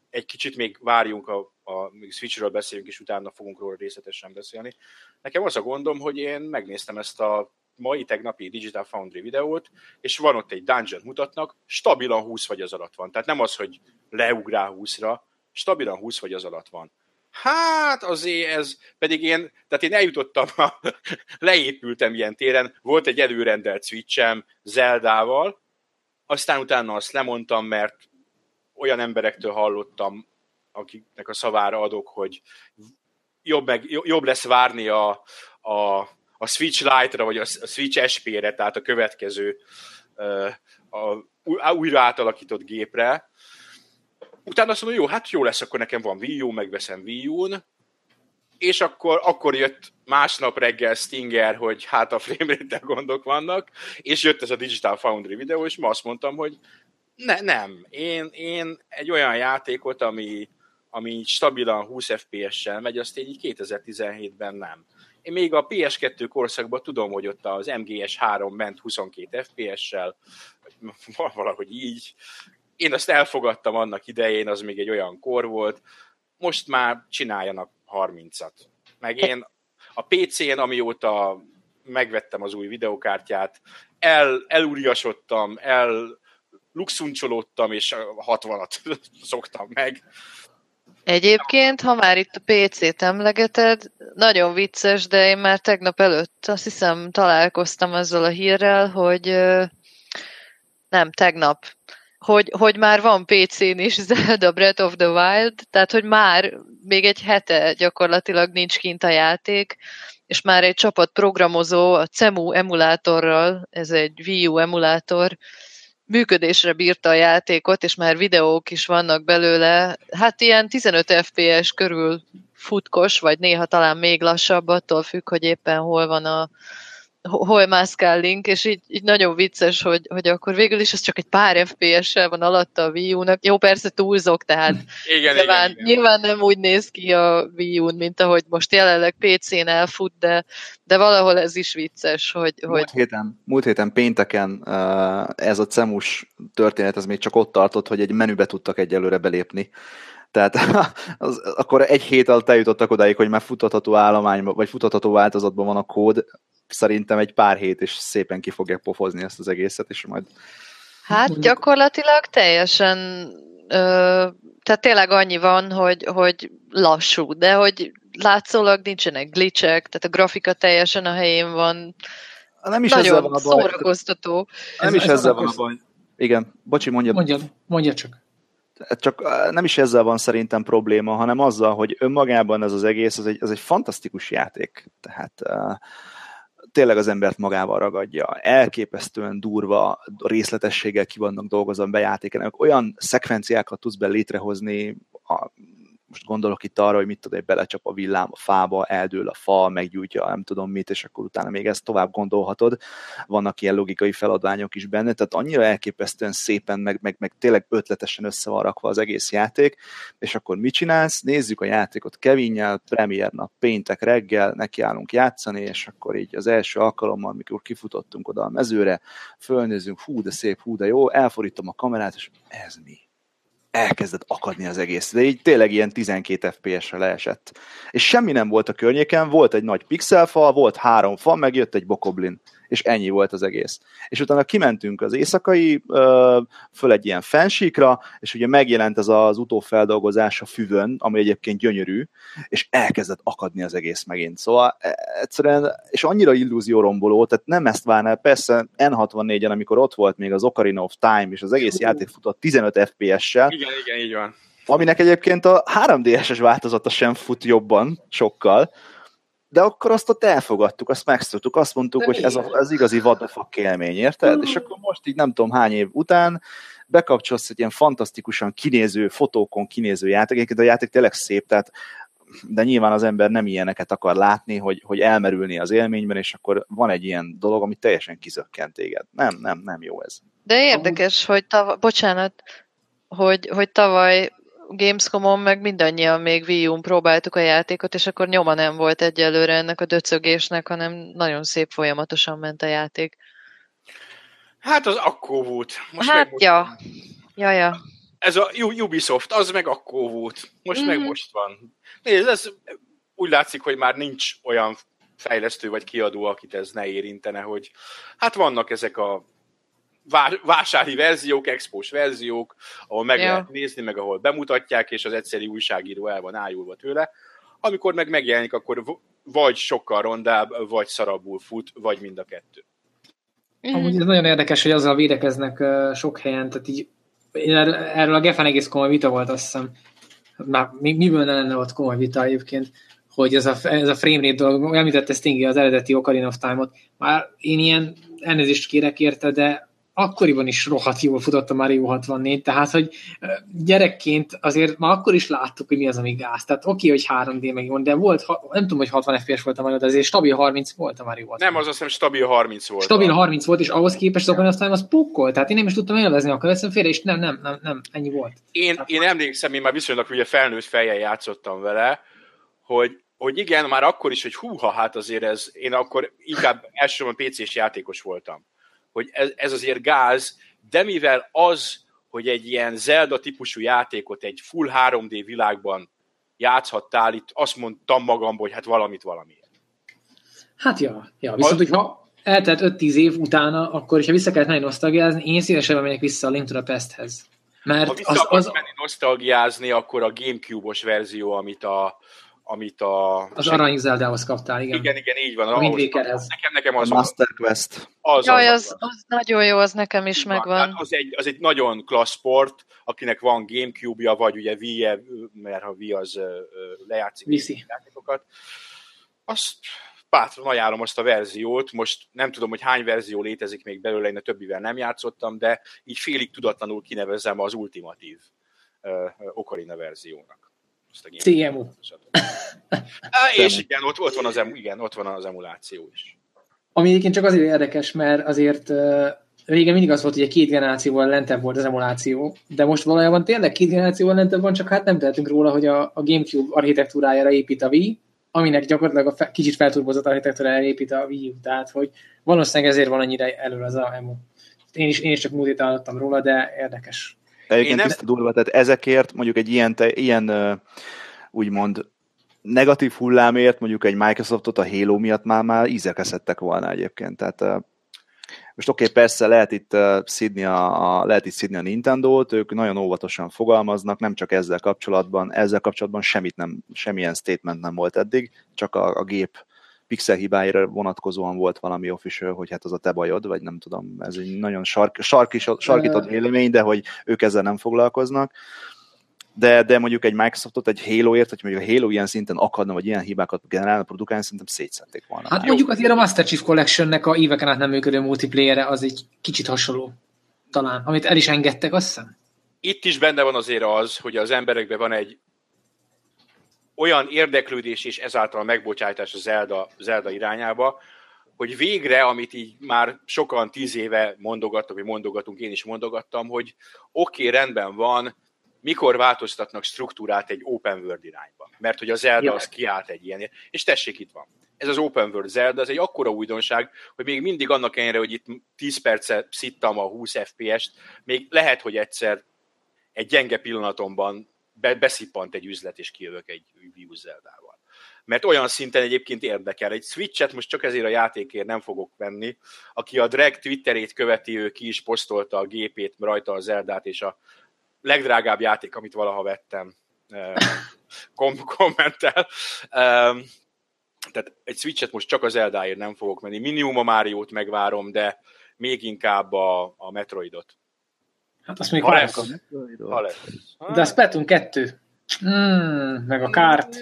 egy kicsit még várjunk, a, a Switchről beszéljünk, és utána fogunk róla részletesen beszélni. Nekem az a gondom, hogy én megnéztem ezt a mai tegnapi Digital Foundry videót, és van ott egy dungeon mutatnak, stabilan 20 vagy az alatt van. Tehát nem az, hogy leugrál 20-ra, stabilan 20 vagy az alatt van. Hát azért ez, pedig én, tehát én eljutottam, a, leépültem ilyen téren, volt egy előrendelt switchem Zeldával, aztán utána azt lemondtam, mert olyan emberektől hallottam, akiknek a szavára adok, hogy jobb, meg, jobb lesz várni a, a a Switch Lite-ra, vagy a Switch SP-re, tehát a következő a újra átalakított gépre. Utána azt mondom, jó, hát jó lesz, akkor nekem van Wii U, megveszem Wii U-n, és akkor, akkor jött másnap reggel Stinger, hogy hát a frame gondok vannak, és jött ez a Digital Foundry videó, és ma azt mondtam, hogy ne, nem, én, én egy olyan játékot, ami, ami stabilan 20 FPS-sel megy, azt én így 2017-ben nem. Én még a PS2 korszakban tudom, hogy ott az MGS3 ment 22 FPS-sel, valahogy így. Én azt elfogadtam annak idején, az még egy olyan kor volt. Most már csináljanak 30-at. Meg én a PC-n, amióta megvettem az új videokártyát, el, elúriasodtam, el luxuncsolódtam, és 60-at szoktam meg. Egyébként, ha már itt a PC-t emlegeted, nagyon vicces, de én már tegnap előtt azt hiszem találkoztam ezzel a hírrel, hogy nem, tegnap, hogy, hogy már van PC-n is Zelda Breath of the Wild, tehát hogy már még egy hete gyakorlatilag nincs kint a játék, és már egy csapat programozó a CEMU emulátorral, ez egy Wii U emulátor, működésre bírta a játékot, és már videók is vannak belőle, hát ilyen 15 FPS körül futkos, vagy néha talán még lassabb, attól függ, hogy éppen hol van a, hol mászkál Link, és így, így nagyon vicces, hogy, hogy akkor végül is az csak egy pár FPS-sel van alatta a Wii U-nak. Jó, persze túlzok, tehát igen, nyilván, igen, igen. nyilván nem úgy néz ki a Wii U-n, mint ahogy most jelenleg PC-n elfut, de, de valahol ez is vicces, hogy... Múlt, hogy... Héten, múlt héten pénteken ez a CEMUS történet, ez még csak ott tartott, hogy egy menübe tudtak egyelőre belépni, tehát az, akkor egy hét alatt eljutottak odáig, hogy már futatható állományban, vagy futatható változatban van a kód, szerintem egy pár hét, és szépen ki fogják pofozni ezt az egészet, és majd... Hát gyakorlatilag teljesen, ö, tehát tényleg annyi van, hogy, hogy lassú, de hogy látszólag nincsenek glitchek, tehát a grafika teljesen a helyén van. Nem is Nagyon ezzel van a baj. szórakoztató. Nem ez, is ez ezzel van a baj. Igen, bocsi, mondja. Mondja, mondja csak csak nem is ezzel van szerintem probléma, hanem azzal, hogy önmagában ez az egész, az egy, az egy fantasztikus játék. Tehát uh, tényleg az embert magával ragadja. Elképesztően durva részletességgel ki vannak dolgozva bejátékelnek. Olyan szekvenciákat tudsz be létrehozni, a, most gondolok itt arra, hogy mit tudom, belecsap a villám a fába, eldől a fa, meggyújtja nem tudom mit, és akkor utána még ezt tovább gondolhatod. Vannak ilyen logikai feladványok is benne, tehát annyira elképesztően szépen, meg, meg, meg tényleg ötletesen össze van rakva az egész játék, és akkor mit csinálsz? Nézzük a játékot Kevinnyel, premier nap, péntek reggel, nekiállunk játszani, és akkor így az első alkalommal, amikor kifutottunk oda a mezőre, fölnézünk, hú, de szép, hú, de jó, elforítom a kamerát, és ez mi? Elkezdett akadni az egész. De így tényleg ilyen 12 FPS-re leesett. És semmi nem volt a környéken, volt egy nagy pixelfal, volt három fa, meg jött egy bokoblin és ennyi volt az egész. És utána kimentünk az éjszakai, föl egy ilyen fensíkra, és ugye megjelent ez az utófeldolgozás a füvön, ami egyébként gyönyörű, és elkezdett akadni az egész megint. Szóval e, egyszerűen, és annyira illúzióromboló, tehát nem ezt várnál, persze N64-en, amikor ott volt még az Ocarina of Time, és az egész játék futott 15 FPS-sel. Igen, igen, így van aminek egyébként a 3DS-es változata sem fut jobban, sokkal, de akkor azt ott elfogadtuk, azt megszoktuk, azt mondtuk, de hogy ez, a, ez igazi vadafak élmény, érted? Mm. És akkor most így nem tudom hány év után bekapcsolsz egy ilyen fantasztikusan kinéző, fotókon kinéző játék, de a játék tényleg szép, tehát de nyilván az ember nem ilyeneket akar látni, hogy, hogy elmerülni az élményben, és akkor van egy ilyen dolog, ami teljesen kizökkent téged. Nem, nem, nem jó ez. De érdekes, hogy tavaly, bocsánat, hogy, hogy tavaly Gamescom-on meg mindannyian még Wii U-n próbáltuk a játékot, és akkor nyoma nem volt egyelőre ennek a döcögésnek, hanem nagyon szép folyamatosan ment a játék. Hát az akkor volt. Most hát meg ja. Ja, ja. Ez a Ubisoft, az meg akkor volt. Most mm-hmm. meg mhm. most van. Nézd, ez úgy látszik, hogy már nincs olyan fejlesztő vagy kiadó, akit ez ne érintene, hogy hát vannak ezek a vásári verziók, expós verziók, ahol meg ja. lehet nézni, meg ahol bemutatják, és az egyszerű újságíró el van ájulva tőle. Amikor meg megjelenik, akkor vagy sokkal rondább, vagy szarabbul fut, vagy mind a kettő. Mm. Amúgy ez nagyon érdekes, hogy azzal védekeznek sok helyen, tehát így erről a Geffen egész komoly vita volt, azt hiszem, már miből ne lenne ott komoly vita egyébként, hogy ez a, ez a frame rate dolog, említette Stingy az eredeti Ocarina of Time-ot, már én ilyen elnézést kérek érte, de akkoriban is rohadt jól futott a Mario 64, tehát, hogy gyerekként azért már akkor is láttuk, hogy mi az, ami gáz. Tehát oké, okay, hogy 3D meg van, de volt, nem tudom, hogy 60 FPS volt a Mario, de azért stabil 30 volt a Mario 64. Nem, az azt hiszem stabil 30 volt. Stabil 30 volt, és ahhoz képest az Ocarina of Time az pukkolt, tehát én nem is tudtam élvezni, akkor veszem félre, és nem, nem, nem, nem, ennyi volt. Én, tehát, én emlékszem, én már viszonylag ugye felnőtt fejjel játszottam vele, hogy hogy igen, már akkor is, hogy húha, hát azért ez, én akkor inkább elsősorban PC-s játékos voltam hogy ez, ez azért gáz, de mivel az, hogy egy ilyen Zelda típusú játékot egy full 3D világban játszhattál, itt azt mondtam magamból, hogy hát valamit valamiért. Hát ja, ja. viszont hogyha eltelt 5-10 év utána, akkor, ha vissza kellett menni nosztalgiázni, én szívesen megyek vissza a Link to the Past-hez. Mert ha vissza az, az... menni nosztalgiázni, akkor a Gamecube-os verzió, amit a, amit a... Az Arany Zeldához kaptál, igen. Igen, igen, így van. A Windwakerhez. Nekem, nekem az a Master Quest. Az, Jaj, az, az, az, nagyon jó, az nekem is van, megvan. Hát az, egy, az egy nagyon klassz sport, akinek van Gamecube-ja, vagy ugye wii -e, mert ha Wii az lejátszik Viszi. játékokat. Azt bátran ajánlom azt a verziót, most nem tudom, hogy hány verzió létezik még belőle, én a többivel nem játszottam, de így félig tudatlanul kinevezem az ultimatív uh, Ocarina verziónak. CMU. és igen ott, ott, van az, igen, ott van az emuláció is. Ami egyébként csak azért érdekes, mert azért régen mindig az volt, hogy egy két generációval lentebb volt az emuláció, de most valójában tényleg két generációval lentebb van, csak hát nem tehetünk róla, hogy a, a Gamecube architektúrájára épít a Wii, aminek gyakorlatilag a fe, kicsit felturbozott architektúrájára épít a Wii U, tehát hogy valószínűleg ezért van annyira elő az a emu. Én is, én is csak múlt hallottam róla, de érdekes. Egyébként tiszta durva, tehát ezekért mondjuk egy ilyen, te, ilyen úgymond negatív hullámért mondjuk egy Microsoftot a Halo miatt már, már ízekeszettek volna egyébként. Tehát most oké, okay, persze lehet itt szidni a, a, lehet itt szidni a Nintendo-t, ők nagyon óvatosan fogalmaznak, nem csak ezzel kapcsolatban, ezzel kapcsolatban semmit nem, semmilyen statement nem volt eddig, csak a, a gép pixel hibáira vonatkozóan volt valami official, hogy hát az a te bajod, vagy nem tudom, ez egy nagyon sark, sarkis, sarkított vélemény, de hogy ők ezzel nem foglalkoznak. De, de mondjuk egy Microsoftot, egy Halo-ért, hogy mondjuk a Halo ilyen szinten akadna, vagy ilyen hibákat generálna produkálni, szerintem szétszették volna. Hát mondjuk azért a Master Chief Collection-nek a éveken át nem működő multiplayere az egy kicsit hasonló talán, amit el is engedtek, azt hiszem. Itt is benne van azért az, hogy az emberekben van egy olyan érdeklődés és ezáltal a megbocsátás a Zelda, Zelda irányába, hogy végre, amit így már sokan tíz éve mondogattak, vagy mondogatunk, én is mondogattam, hogy oké, okay, rendben van, mikor változtatnak struktúrát egy open world irányba. Mert hogy a Zelda az kiállt egy ilyen, és tessék, itt van. Ez az open world Zelda, ez egy akkora újdonság, hogy még mindig annak ellenére, hogy itt 10 perce szittam a 20 FPS-t, még lehet, hogy egyszer egy gyenge pillanatomban be, beszippant egy üzlet, és kijövök egy Wii Zeldával. Mert olyan szinten egyébként érdekel. Egy Switch-et most csak ezért a játékért nem fogok venni. Aki a drag Twitterét követi, ő ki is posztolta a gépét, rajta a Zeldát, és a legdrágább játék, amit valaha vettem, eh, kom- kommentel. Tehát egy Switch-et most csak az Zeldáért nem fogok menni. Minimum a Mario-t megvárom, de még inkább a, a Metroidot. Hát azt mondjuk ha lesz. Ha lesz. De a Splatoon 2. Mm, meg a kárt.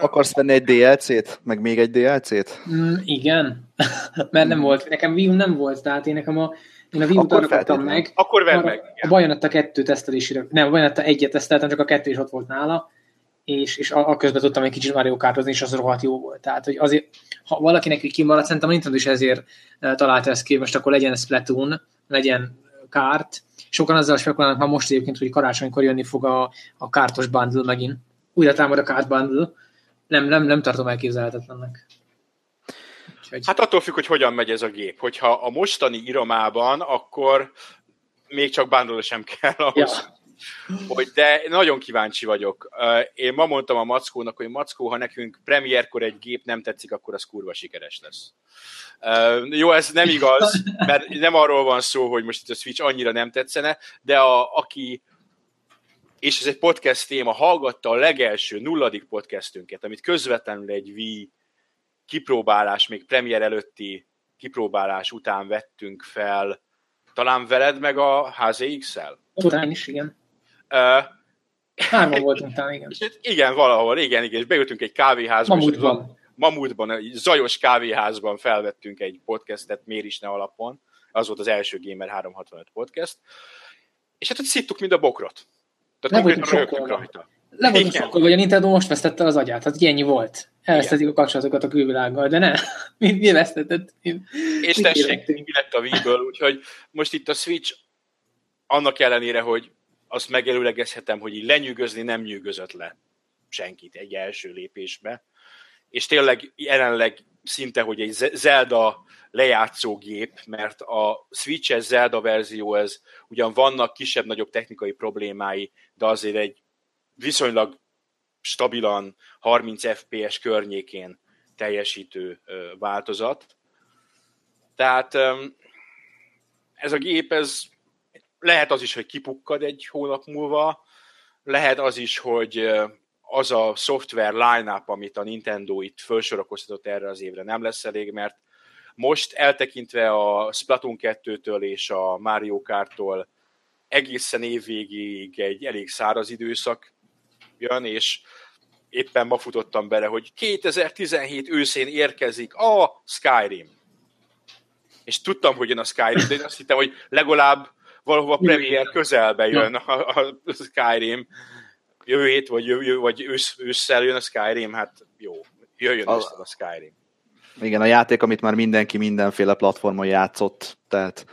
Akarsz venni egy DLC-t? Meg még egy DLC-t? Mm, igen. Mert nem volt. Nekem Wii nem volt, tehát én nekem a én a Wii arra kaptam meg. Akkor vedd meg. A Bayonetta 2 tesztelésére, nem, a Bayonetta 1-et teszteltem, csak a 2 is ott volt nála, és, és a, a közben tudtam egy kicsit Mario Kartozni, és az rohadt jó volt. Tehát, hogy azért, ha valakinek így kimaradt, szerintem a Nintendo is ezért uh, találta ezt ki, most akkor legyen Splatoon, legyen kárt. Sokan azzal spekulálnak már most egyébként, hogy karácsonykor jönni fog a, a kártos bundle megint. Újra támad a kárt bundle. Nem, nem, nem tartom elképzelhetetlennek. Úgyhogy... Hát attól függ, hogy hogyan megy ez a gép. Hogyha a mostani iromában, akkor még csak bundle sem kell ahhoz, ja. Hogy de nagyon kíváncsi vagyok. Én ma mondtam a Mackónak, hogy Mackó, ha nekünk premierkor egy gép nem tetszik, akkor az kurva sikeres lesz. Jó, ez nem igaz, mert nem arról van szó, hogy most itt a Switch annyira nem tetszene, de a, aki és ez egy podcast téma, hallgatta a legelső nulladik podcastünket, amit közvetlenül egy Wii kipróbálás, még premier előtti kipróbálás után vettünk fel, talán veled meg a HZX-el? Után is, igen. Uh, Hárman voltunk talán, igen. És igen, valahol, igen, igen, és beültünk egy kávéházba. Mamutban. Mamutban, egy zajos kávéházban felvettünk egy podcastet Miért is ne alapon. Az volt az első Gamer 365 podcast. És hát ott szittuk mind a bokrot. Tehát konkrétan rögtünk rajta. Le voltunk sokkal, hogy a Nintendo most vesztette az agyát, hát ennyi volt. Elvesztetik a kapcsolatokat a külvilággal, de ne, mi, mi vesztetett? Mi, és tessék, mi lett a Wii-ből, úgyhogy most itt a Switch annak ellenére, hogy azt megelőlegezhetem, hogy így lenyűgözni nem nyűgözött le senkit egy első lépésbe. És tényleg jelenleg szinte, hogy egy Zelda lejátszógép, mert a Switch-es Zelda verzió, ez ugyan vannak kisebb-nagyobb technikai problémái, de azért egy viszonylag stabilan 30 FPS környékén teljesítő változat. Tehát ez a gép, ez lehet az is, hogy kipukkad egy hónap múlva, lehet az is, hogy az a szoftver line-up, amit a Nintendo itt felsorakoztatott erre az évre nem lesz elég, mert most eltekintve a Splatoon 2-től és a Mario Kart-tól egészen évvégéig egy elég száraz időszak jön, és éppen ma futottam bele, hogy 2017 őszén érkezik a Skyrim. És tudtam, hogy jön a Skyrim, de én azt hittem, hogy legalább valahova premier közelbe jön a, a Skyrim. Jövő hét, vagy, jövő, vagy ősz, ősszel jön a Skyrim, hát jó, jöjjön a, a Skyrim. Igen, a játék, amit már mindenki mindenféle platformon játszott, tehát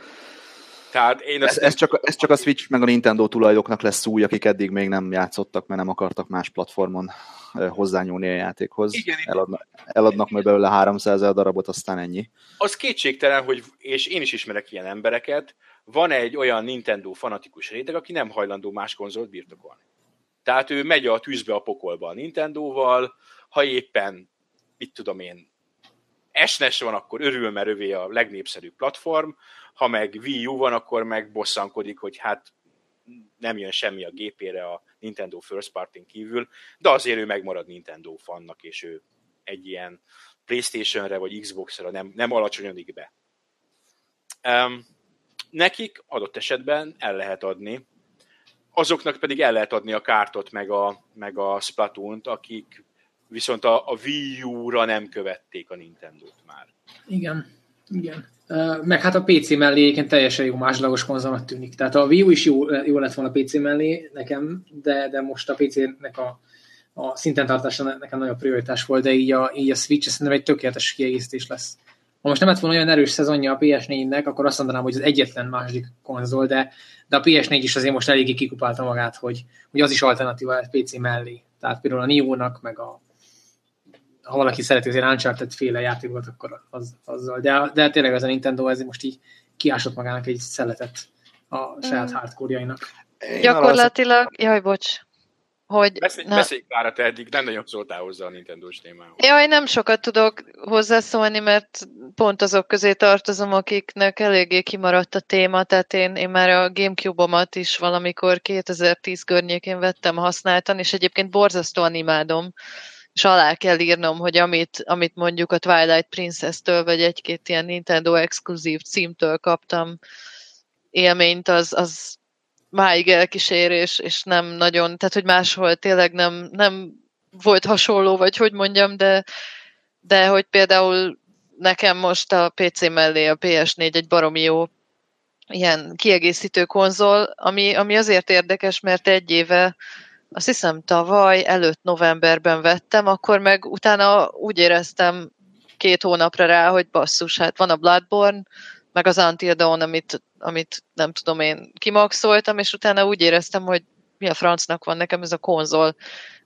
tehát én ez, ez, csak, ez csak a Switch meg a Nintendo tulajdoknak lesz új, akik eddig még nem játszottak, mert nem akartak más platformon hozzányúlni a játékhoz. Igen, Eladna, eladnak majd belőle 300 ezer darabot, aztán ennyi. Az kétségtelen, hogy, és én is ismerek ilyen embereket, van egy olyan Nintendo fanatikus réteg, aki nem hajlandó más konzolt birtokolni. Tehát ő megy a tűzbe a pokolba a Nintendo-val, ha éppen, mit tudom én, SNES van, akkor örül, mert övé a legnépszerűbb platform, ha meg Wii U van, akkor meg bosszankodik, hogy hát nem jön semmi a gépére a Nintendo First party kívül, de azért ő megmarad Nintendo fannak, és ő egy ilyen Playstation-re vagy Xbox-ra nem, nem alacsonyodik be. Um, nekik adott esetben el lehet adni, azoknak pedig el lehet adni a kártot, meg a, meg a Splatoon-t, akik viszont a, a Wii U-ra nem követték a Nintendo-t már. Igen, igen. Meg hát a PC mellé egyébként teljesen jó másodlagos konzolnak tűnik. Tehát a Wii U is jó, jó lett volna a PC mellé nekem, de, de most a PC-nek a, a szinten tartása nekem nagyon prioritás volt, de így a, így a Switch szerintem egy tökéletes kiegészítés lesz. Ha most nem lett volna olyan erős szezonja a PS4-nek, akkor azt mondanám, hogy az egyetlen második konzol, de, de a PS4 is azért most eléggé kikupálta magát, hogy, hogy az is alternatíva a PC mellé. Tehát például a Nio-nak, meg a, ha valaki szereti az Uncharted féle játékokat, akkor az, azzal. De, de tényleg ez a Nintendo ez most így kiásott magának egy szeletet a saját mm. hardcore-jainak. Gyakorlatilag, jaj, bocs, hogy... Beszélj, na... beszélj Klára, te eddig nem nagyon szóltál hozzá a Nintendo-s témához. Jaj, nem sokat tudok hozzászólni, mert pont azok közé tartozom, akiknek eléggé kimaradt a téma, tehát én, én már a Gamecube-omat is valamikor 2010 környékén vettem használtan, és egyébként borzasztóan imádom és alá kell írnom, hogy amit, amit mondjuk a Twilight Princess-től, vagy egy-két ilyen Nintendo exkluzív címtől kaptam élményt, az, az máig elkísér, és, és nem nagyon, tehát hogy máshol tényleg nem, nem volt hasonló, vagy hogy mondjam, de, de hogy például nekem most a PC mellé a PS4 egy baromi jó ilyen kiegészítő konzol, ami, ami azért érdekes, mert egy éve, azt hiszem tavaly előtt novemberben vettem, akkor meg utána úgy éreztem két hónapra rá, hogy basszus, hát van a Bloodborne, meg az Until Dawn, amit, amit nem tudom én kimaxoltam, és utána úgy éreztem, hogy mi a francnak van nekem ez a konzol.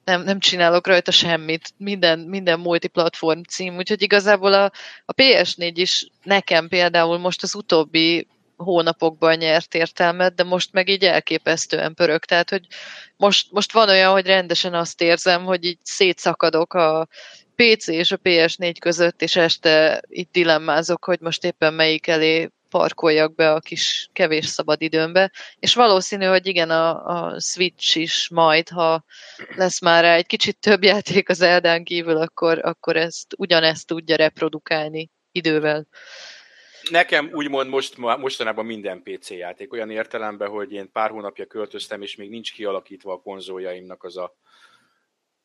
Nem, nem csinálok rajta semmit, minden, minden multiplatform cím, úgyhogy igazából a, a PS4 is nekem például most az utóbbi hónapokban nyert értelmet, de most meg így elképesztően pörög. Tehát, hogy most, most van olyan, hogy rendesen azt érzem, hogy így szétszakadok a PC és a PS4 között, és este itt dilemmázok, hogy most éppen melyik elé parkoljak be a kis kevés szabad időmbe, és valószínű, hogy igen, a, a Switch is majd, ha lesz már egy kicsit több játék az Eldán kívül, akkor, akkor ezt ugyanezt tudja reprodukálni idővel. Nekem úgymond most, mostanában minden PC játék, olyan értelemben, hogy én pár hónapja költöztem, és még nincs kialakítva a konzoljaimnak az a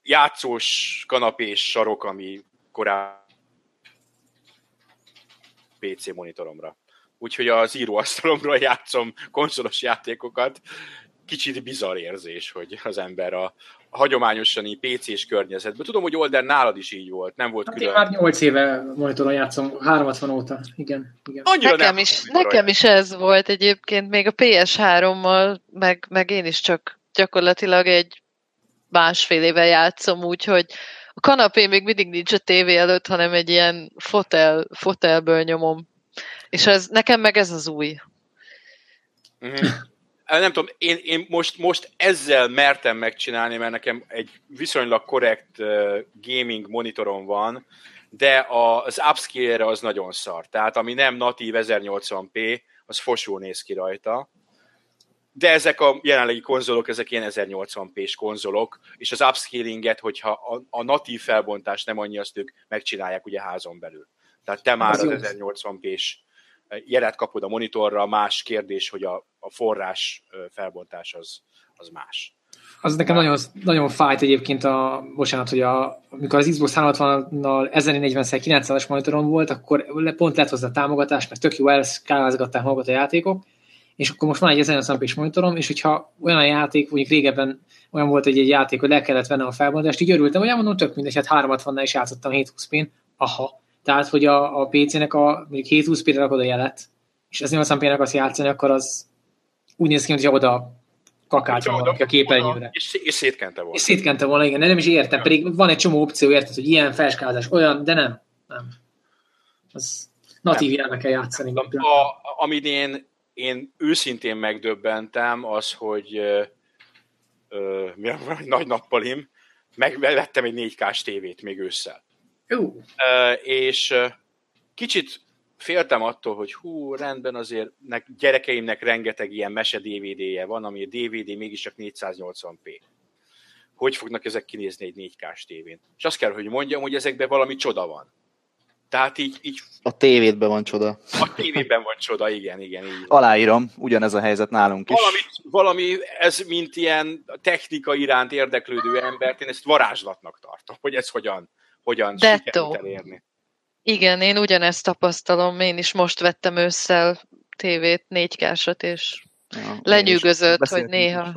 játszós kanapés sarok, ami korábban PC monitoromra. Úgyhogy az íróasztalomra játszom konzolos játékokat. Kicsit bizarr érzés, hogy az ember a, a hagyományosan PC-s környezetben. Tudom, hogy Older nálad is így volt, nem volt hát külön. Én már 8 éve monitoron játszom, 360 óta, igen. igen. Annyira nekem, is, nekem is ez volt egyébként, még a PS3-mal, meg, meg én is csak gyakorlatilag egy másfél éve játszom, úgyhogy a kanapé még mindig nincs a tévé előtt, hanem egy ilyen fotel, fotelből nyomom. És ez, nekem meg ez az új. Mm-hmm. Nem tudom, én, én most, most ezzel mertem megcsinálni, mert nekem egy viszonylag korrekt uh, gaming monitorom van, de az upscale az nagyon szar. Tehát ami nem natív 1080p, az fosó néz ki rajta de ezek a jelenlegi konzolok, ezek ilyen 1080p-s konzolok, és az upscalinget, hogyha a, a natív felbontás nem annyi, azt ők megcsinálják ugye házon belül. Tehát te már az, az 1080p-s jelet kapod a monitorra, más kérdés, hogy a, a forrás felbontás az, az más. Az nekem nagyon, nagyon fájt egyébként a, bocsánat, hogy a, amikor az Xbox 360-nal 1040x900-as monitoron volt, akkor pont lett hozzá támogatás, mert tök jó elszkálázgatták magukat a játékok, és akkor most van egy 1080 p monitorom, és hogyha olyan a játék, mondjuk régebben olyan volt, hogy egy játék, hogy le kellett vennem a felbontást, így örültem, hogy mondom, tök mindegy, hát 360 is játszottam 720 p aha. Tehát, hogy a, a PC-nek a mondjuk 720 p-re rakod a jelet, és 1080 p-nek azt játszani, akkor az úgy néz ki, hogy oda kakáltam volna a képernyőre. És, és szétkente volna. És szétkente volna, igen, de nem is értem, pedig van egy csomó opció, érted, hogy ilyen felskálás, olyan, de nem. Nem. Az natív jelme kell játszani. A, a, amit én én őszintén megdöbbentem az, hogy ö, nagy nappalim, megvettem egy 4K-s tévét még ősszel. Uh. Ö, és kicsit féltem attól, hogy hú, rendben azért nek, gyerekeimnek rengeteg ilyen mese DVD-je van, ami a DVD mégis csak 480p. Hogy fognak ezek kinézni egy 4K-s tévén? És azt kell, hogy mondjam, hogy ezekben valami csoda van. Tehát így, így... A tévédben van csoda. A tévében van csoda, igen, igen. Így. Aláírom, ugyanez a helyzet nálunk is. Valami, valami, ez mint ilyen technika iránt érdeklődő embert, én ezt varázslatnak tartom, hogy ez hogyan, hogyan sikerült elérni. Igen, én ugyanezt tapasztalom, én is most vettem ősszel tévét, négy és ja, lenyűgözött, hogy néha...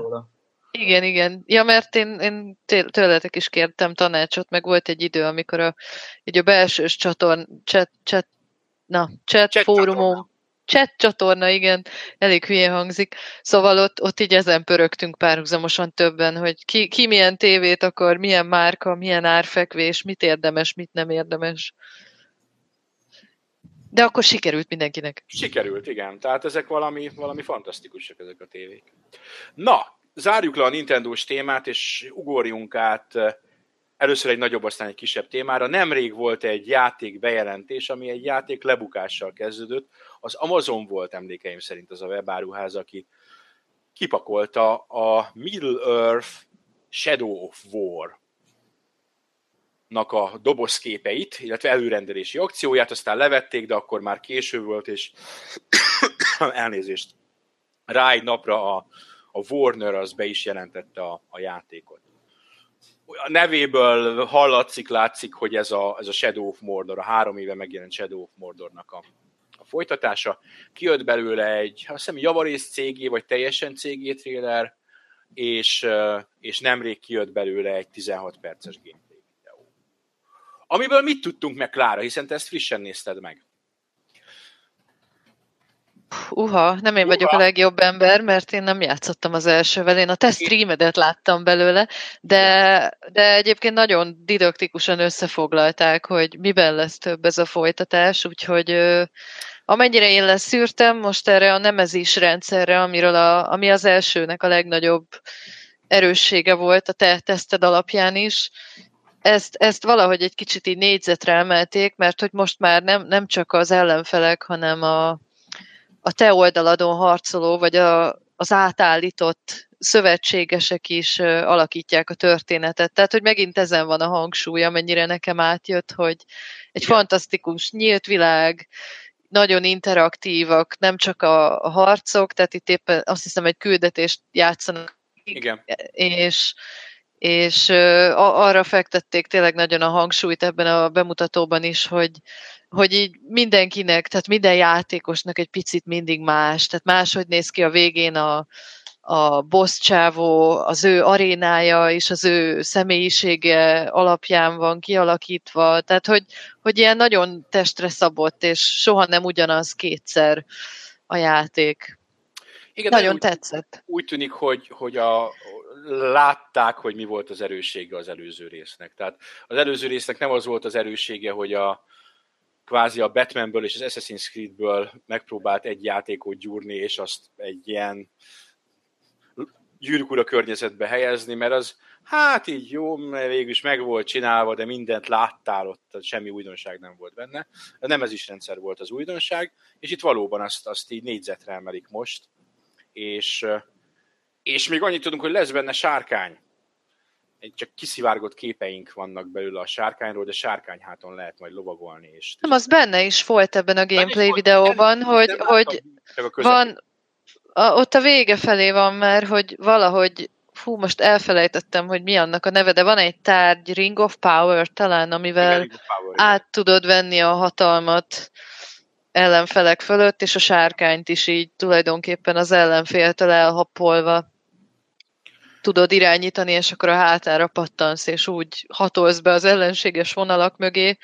Igen, igen. Ja, mert én, én tőletek is kértem tanácsot, meg volt egy idő, amikor a, így a belsős csatorn, chat, chat, na, chat, chat fórumon, chat csatorna, igen, elég hülye hangzik. Szóval ott, ott így ezen pörögtünk párhuzamosan többen, hogy ki, ki milyen tévét akar, milyen márka, milyen árfekvés, mit érdemes, mit nem érdemes. De akkor sikerült mindenkinek. Sikerült, igen. Tehát ezek valami, valami fantasztikusak ezek a tévék. Na, zárjuk le a Nintendo-s témát, és ugorjunk át eh, először egy nagyobb, aztán egy kisebb témára. Nemrég volt egy játék bejelentés, ami egy játék lebukással kezdődött. Az Amazon volt emlékeim szerint az a webáruház, aki kipakolta a Middle Earth Shadow of War nak a dobozképeit, illetve előrendelési akcióját, aztán levették, de akkor már késő volt, és elnézést, rá egy napra a a Warner az be is jelentette a, a játékot. A nevéből hallatszik, látszik, hogy ez a, ez a Shadow of Mordor, a három éve megjelent Shadow of Mordornak a, a folytatása. Kijött belőle egy, azt hiszem, javarész cégé, vagy teljesen cégé trailer, és, és nemrég kijött belőle egy 16 perces gameplay videó. Amiből mit tudtunk meg, Klára, hiszen te ezt frissen nézted meg? Uha, nem én vagyok Uha. a legjobb ember, mert én nem játszottam az elsővel. Én a te streamedet láttam belőle, de, de egyébként nagyon didaktikusan összefoglalták, hogy miben lesz több ez a folytatás, úgyhogy amennyire én leszűrtem most erre a nemezés rendszerre, amiről a, ami az elsőnek a legnagyobb erőssége volt a te teszted alapján is, ezt, ezt valahogy egy kicsit így négyzetre emelték, mert hogy most már nem, nem csak az ellenfelek, hanem a, a te oldaladon harcoló, vagy a, az átállított szövetségesek is alakítják a történetet. Tehát, hogy megint ezen van a hangsúly, amennyire nekem átjött, hogy egy Igen. fantasztikus, nyílt világ, nagyon interaktívak, nem csak a, a harcok, tehát itt éppen azt hiszem egy küldetést játszanak. Igen. És, és arra fektették tényleg nagyon a hangsúlyt ebben a bemutatóban is, hogy, hogy így mindenkinek, tehát minden játékosnak egy picit mindig más, tehát máshogy néz ki a végén a, a boss csávó, az ő arénája és az ő személyisége alapján van kialakítva, tehát hogy, hogy ilyen nagyon testre szabott, és soha nem ugyanaz kétszer a játék. Igen, nagyon úgy, tetszett. Úgy tűnik, hogy, hogy a, látták, hogy mi volt az erőssége az előző résznek. Tehát az előző résznek nem az volt az erőssége, hogy a, kvázi a Batmanből és az Assassin's Creedből megpróbált egy játékot gyúrni, és azt egy ilyen gyűrűk környezetbe helyezni, mert az hát így jó, mert végül is meg volt csinálva, de mindent láttál ott, semmi újdonság nem volt benne. Nem ez is rendszer volt az újdonság, és itt valóban azt, azt így négyzetre emelik most, és, és még annyit tudunk, hogy lesz benne sárkány egy csak kiszivárgott képeink vannak belőle a sárkányról, de sárkányháton lehet majd lovagolni. És nem, az benne is volt ebben a gameplay videóban, hogy, hogy van, a, ott a vége felé van már, hogy valahogy hú, most elfelejtettem, hogy mi annak a neve, de van egy tárgy, Ring of Power talán, amivel igen, Power, át igen. tudod venni a hatalmat ellenfelek fölött, és a sárkányt is így tulajdonképpen az ellenféltől elhappolva tudod irányítani, és akkor a hátára pattansz, és úgy hatolsz be az ellenséges vonalak mögé,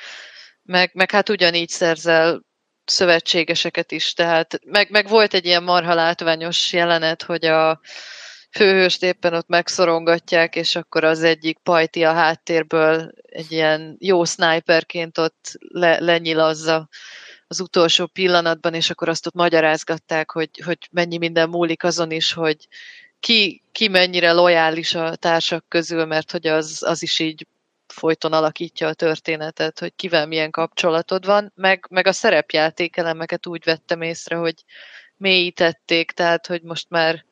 meg, meg hát ugyanígy szerzel szövetségeseket is, tehát meg, meg volt egy ilyen marha látványos jelenet, hogy a főhőst éppen ott megszorongatják, és akkor az egyik pajti a háttérből egy ilyen jó sniperként ott le, lenyilazza az utolsó pillanatban, és akkor azt ott magyarázgatták, hogy, hogy mennyi minden múlik azon is, hogy ki, ki mennyire lojális a társak közül, mert hogy az, az is így folyton alakítja a történetet, hogy kivel milyen kapcsolatod van, meg, meg a szerepjáték elemeket úgy vettem észre, hogy mélyítették, tehát hogy most már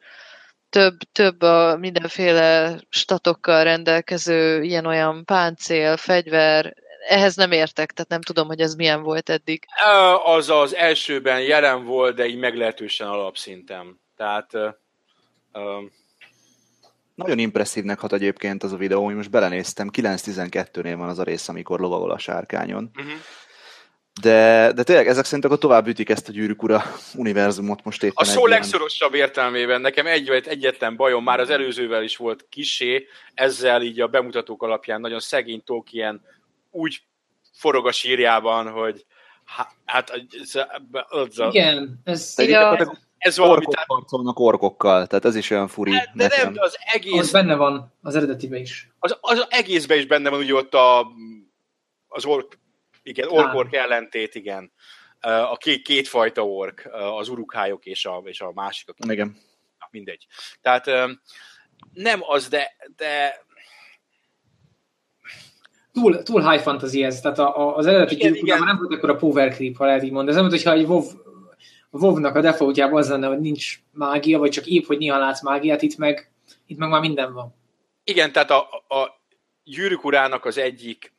több, több a mindenféle statokkal rendelkező ilyen-olyan páncél, fegyver, ehhez nem értek, tehát nem tudom, hogy ez milyen volt eddig. Az az elsőben jelen volt, de így meglehetősen alapszinten. Tehát nagyon impresszívnek hat egyébként az a videó, hogy most belenéztem, 9-12-nél van az a rész, amikor lovagol a sárkányon. Uh-huh. De, de tényleg ezek szerint akkor tovább ütik ezt a gyűrűk ura univerzumot most éppen. A szó legszorosabb értelmében nekem egy vagy egyetlen bajom, már az előzővel is volt kisé, ezzel így a bemutatók alapján nagyon szegény Tolkien úgy forog a sírjában, hogy hát... Ez, ez, Igen, ez... Ja ez valami... Orkok tehát... harcolnak orkokkal, tehát ez is olyan furi hát, De nekem. nem, de az egész... Az benne van, az eredetiben is. Az, az egészben is benne van, ugye ott a, az ork, igen, ork-ork ellentét, igen. A két, kétfajta ork, az urukályok és a, és a másik. Aki, igen. Na, mindegy. Tehát nem az, de, de túl, túl high fantasy ez, tehát a, a, az eredeti igen, igen. nem volt akkor a power creep, ha lehet így mondani. Ez nem, hogyha egy WoW WoW-nak a defaultjában az lenne, hogy nincs mágia, vagy csak épp, hogy néha látsz mágiát, itt meg, itt meg már minden van. Igen, tehát a, a gyűrűk urának az egyik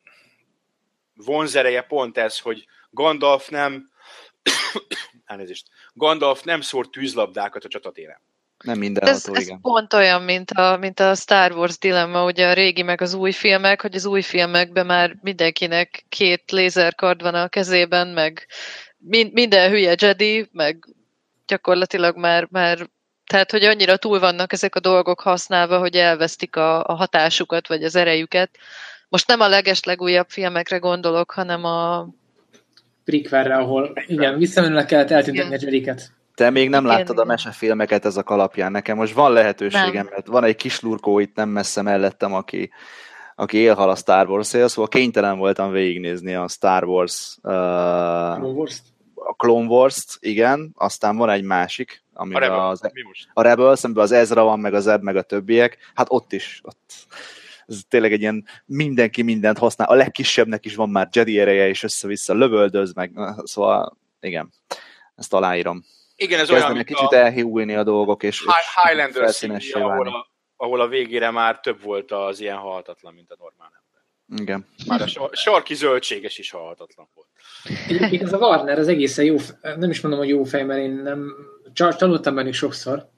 vonzereje pont ez, hogy Gandalf nem elnézést, Gandalf nem szór tűzlabdákat a csatatéren. Nem mindenható, ez, ez igen. pont olyan, mint a, mint a Star Wars dilemma, ugye a régi meg az új filmek, hogy az új filmekben már mindenkinek két lézerkard van a kezében, meg minden hülye Jedi, meg gyakorlatilag már, már tehát, hogy annyira túl vannak ezek a dolgok használva, hogy elvesztik a, a hatásukat, vagy az erejüket. Most nem a leges legújabb filmekre gondolok, hanem a... Prequelre, ahol igen, visszamenőleg kellett eltüntetni a Jediket. Te még nem igen, láttad igen. a mesefilmeket ezek alapján. Nekem most van lehetőségem, nem. mert van egy kis lurkó itt nem messze mellettem, aki, aki élhal a Star wars -él, szóval kénytelen voltam végignézni a Star Wars uh, Clone Wars a Clone Wars-t, igen, aztán van egy másik, ami a, Rebel, az, a Rebels, amiben az Ezra van, meg az Ebb, meg a többiek, hát ott is, ott ez tényleg egy ilyen mindenki mindent használ, a legkisebbnek is van már Jedi ereje, és össze-vissza lövöldöz, meg szóval igen, ezt aláírom. Igen, ez Kezdenek olyan, kicsit a... elhújni a dolgok, és, High, Highlander színű, ahol, a, ahol a végére már több volt az ilyen halhatatlan, mint a normál ember. Igen. Már a sarki zöldséges is halhatatlan volt. Ez a Warner az egészen jó, nem is mondom, hogy jó fej, mert én nem csalódtam bennük sokszor.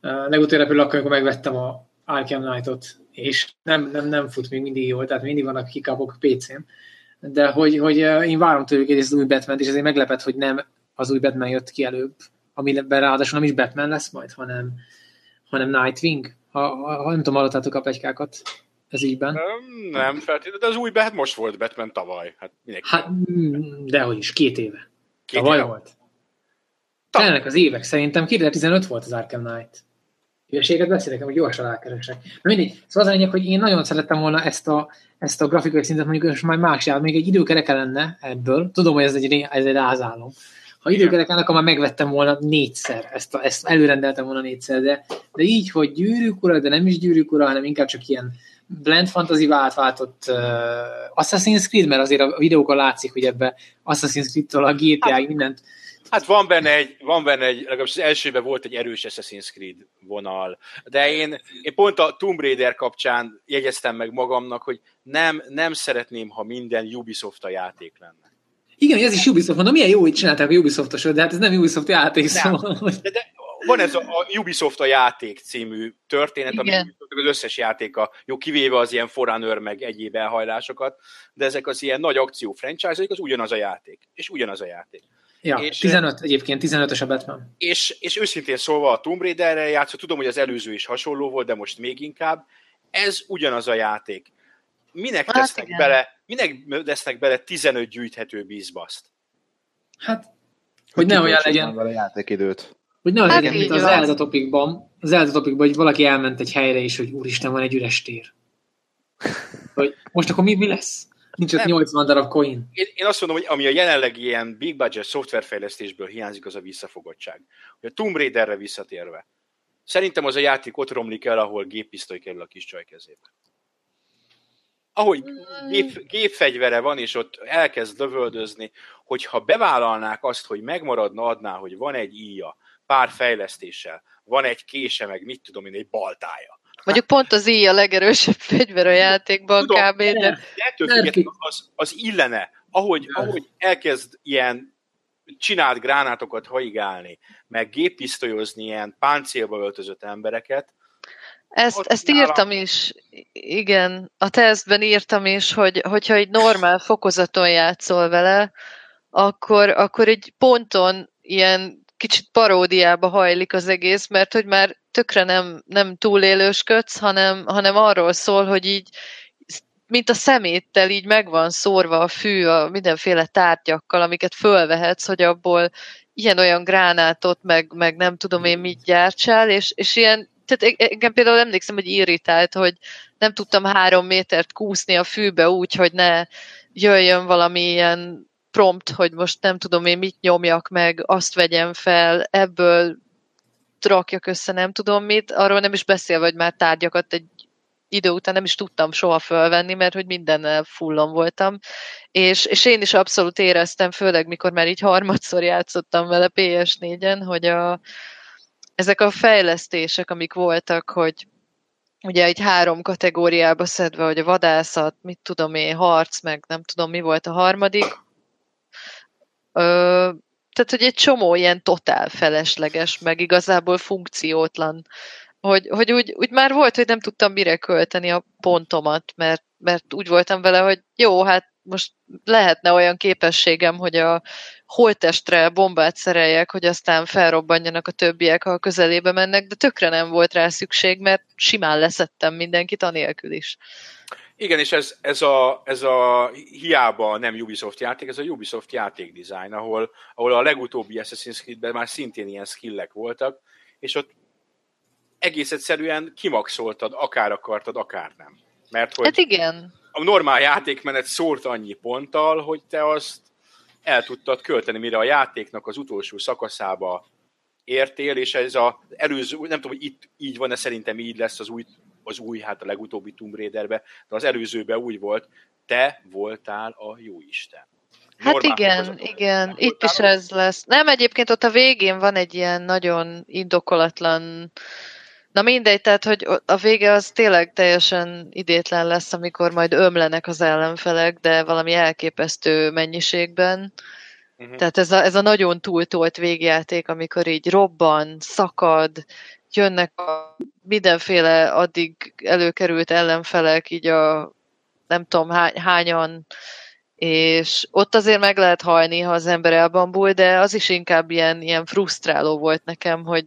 Legutoljára például akkor, amikor megvettem a Arkham Knight-ot, és nem, nem, nem fut még mindig jól, tehát mindig vannak kikapok PC-n, de hogy, hogy én várom tőlük egy az új batman és ezért meglepett, hogy nem az új Batman jött ki előbb, amiben ráadásul nem is Batman lesz majd, hanem, hanem Nightwing. Ha, ha, ha nem tudom, hallottátok a plegykákat ez ígyben? Nem, nem feltétlenül, de az új hát most volt Batman tavaly. Hát, hát mm, dehogy is, két éve. Két tavaly éve? volt. Telnek az évek, szerintem 2015 volt az Arkham Knight. Hülyeséget beszélek, hogy gyorsan rákeresek. Mindig. Szóval az a lényeg, hogy én nagyon szerettem volna ezt a, ezt a grafikai szintet mondjuk most már más jár, még egy időkereke lenne ebből. Tudom, hogy ez egy, ez egy rázálom. Ha időkerek akkor már megvettem volna négyszer, ezt, a, ezt előrendeltem volna négyszer, de, de így, hogy gyűrűk ura, de nem is gyűrűk ura, hanem inkább csak ilyen Blend fantasy átváltott uh, Assassin's Creed, mert azért a videókon látszik, hogy ebbe Assassin's Creed-től a GTA hát, mindent. Hát van benne egy, van benne egy, legalábbis az elsőben volt egy erős Assassin's Creed vonal, de én, én pont a Tomb Raider kapcsán jegyeztem meg magamnak, hogy nem, nem szeretném, ha minden Ubisoft a játék lenne. Igen, ez is Ubisoft, mondom, milyen jó, hogy csinálták a Ubisoftos, de hát ez nem Ubisoft játék, szóval. De, de van ez a, a Ubisoft a játék című történet, ami az összes játéka, jó, kivéve az ilyen Forerunner meg egyéb elhajlásokat, de ezek az ilyen nagy akció franchise az ugyanaz a játék. És ugyanaz a játék. Ja, és, 15 egyébként, 15-ös a Batman. És, és őszintén szólva a Tomb Raider-rel játszott, tudom, hogy az előző is hasonló volt, de most még inkább. Ez ugyanaz a játék. Minek hát tesznek igen. bele, minek tesznek bele 15 gyűjthető bízbaszt? Hát, hogy, hogy ne olyan legyen. a játékidőt. Hogy ne hát legyen, mint az Zelda topikban, az Zelda topikban, hogy valaki elment egy helyre, és hogy úristen, van egy üres tér. Hogy most akkor mi, mi lesz? Nincs ott 80 darab coin. Én, én azt mondom, hogy ami a jelenlegi ilyen big budget szoftverfejlesztésből hiányzik, az a visszafogottság. Hogy a Tomb Raiderre visszatérve. Szerintem az a játék ott romlik el, ahol géppisztoly kerül a kis csaj kezébe. Ahogy gép, gépfegyvere van, és ott elkezd lövöldözni, hogyha bevállalnák azt, hogy megmaradna, adná, hogy van egy íja, pár fejlesztéssel, van egy kése, meg mit tudom én, egy baltája. Mondjuk pont az íj a legerősebb fegyver a játékban Tudom, kb. De, ettől az, az illene, ahogy, ahogy elkezd ilyen csinált gránátokat haigálni, meg géppisztolyozni ilyen páncélba öltözött embereket. Ezt, ezt nálam... írtam is, igen, a tesztben írtam is, hogy, hogyha egy normál fokozaton játszol vele, akkor, akkor egy ponton ilyen kicsit paródiába hajlik az egész, mert hogy már tökre nem, nem túlélősködsz, hanem, hanem arról szól, hogy így mint a szeméttel így meg van szórva a fű a mindenféle tárgyakkal, amiket fölvehetsz, hogy abból ilyen-olyan gránátot, meg, meg nem tudom én mit gyártsál, és, és ilyen, tehát engem például emlékszem, hogy irritált, hogy nem tudtam három métert kúszni a fűbe úgy, hogy ne jöjjön valami ilyen prompt, hogy most nem tudom én mit nyomjak meg, azt vegyem fel, ebből rakjak össze nem tudom mit, arról nem is beszélve, hogy már tárgyakat egy idő után nem is tudtam soha fölvenni, mert hogy mindennel fullon voltam, és, és én is abszolút éreztem, főleg mikor már így harmadszor játszottam vele PS4-en, hogy a, ezek a fejlesztések, amik voltak, hogy ugye egy három kategóriába szedve, hogy a vadászat, mit tudom én, harc, meg nem tudom mi volt a harmadik, Ö, tehát hogy egy csomó ilyen totál felesleges, meg igazából funkciótlan, hogy, hogy úgy, úgy már volt, hogy nem tudtam mire költeni a pontomat, mert, mert úgy voltam vele, hogy jó, hát most lehetne olyan képességem, hogy a holtestre bombát szereljek, hogy aztán felrobbanjanak a többiek, ha a közelébe mennek, de tökre nem volt rá szükség, mert simán leszettem mindenkit anélkül is. Igen, és ez, ez, a, ez a hiába nem Ubisoft játék, ez a Ubisoft játékdesign, ahol, ahol a legutóbbi Assassin's Creed-ben már szintén ilyen skillek voltak, és ott egész egyszerűen kimaxoltad, akár akartad, akár nem. Mert hogy hát igen. A normál játékmenet szólt annyi ponttal, hogy te azt el tudtad költeni, mire a játéknak az utolsó szakaszába értél, és ez az előző, nem tudom, hogy itt így van, de szerintem így lesz az új, az új, hát a legutóbbi Tomb Raiderbe, de az előzőben úgy volt, te voltál a jó Isten. Hát igen, igen, itt is ez lesz. Nem, egyébként ott a végén van egy ilyen nagyon indokolatlan Na mindegy, tehát, hogy a vége az tényleg teljesen idétlen lesz, amikor majd ömlenek az ellenfelek, de valami elképesztő mennyiségben. Uh-huh. Tehát ez a, ez a nagyon túltolt végjáték, amikor így robban, szakad, jönnek a mindenféle addig előkerült ellenfelek, így a nem tudom hány, hányan, és ott azért meg lehet hajni, ha az ember elbambul, de az is inkább ilyen, ilyen frusztráló volt nekem, hogy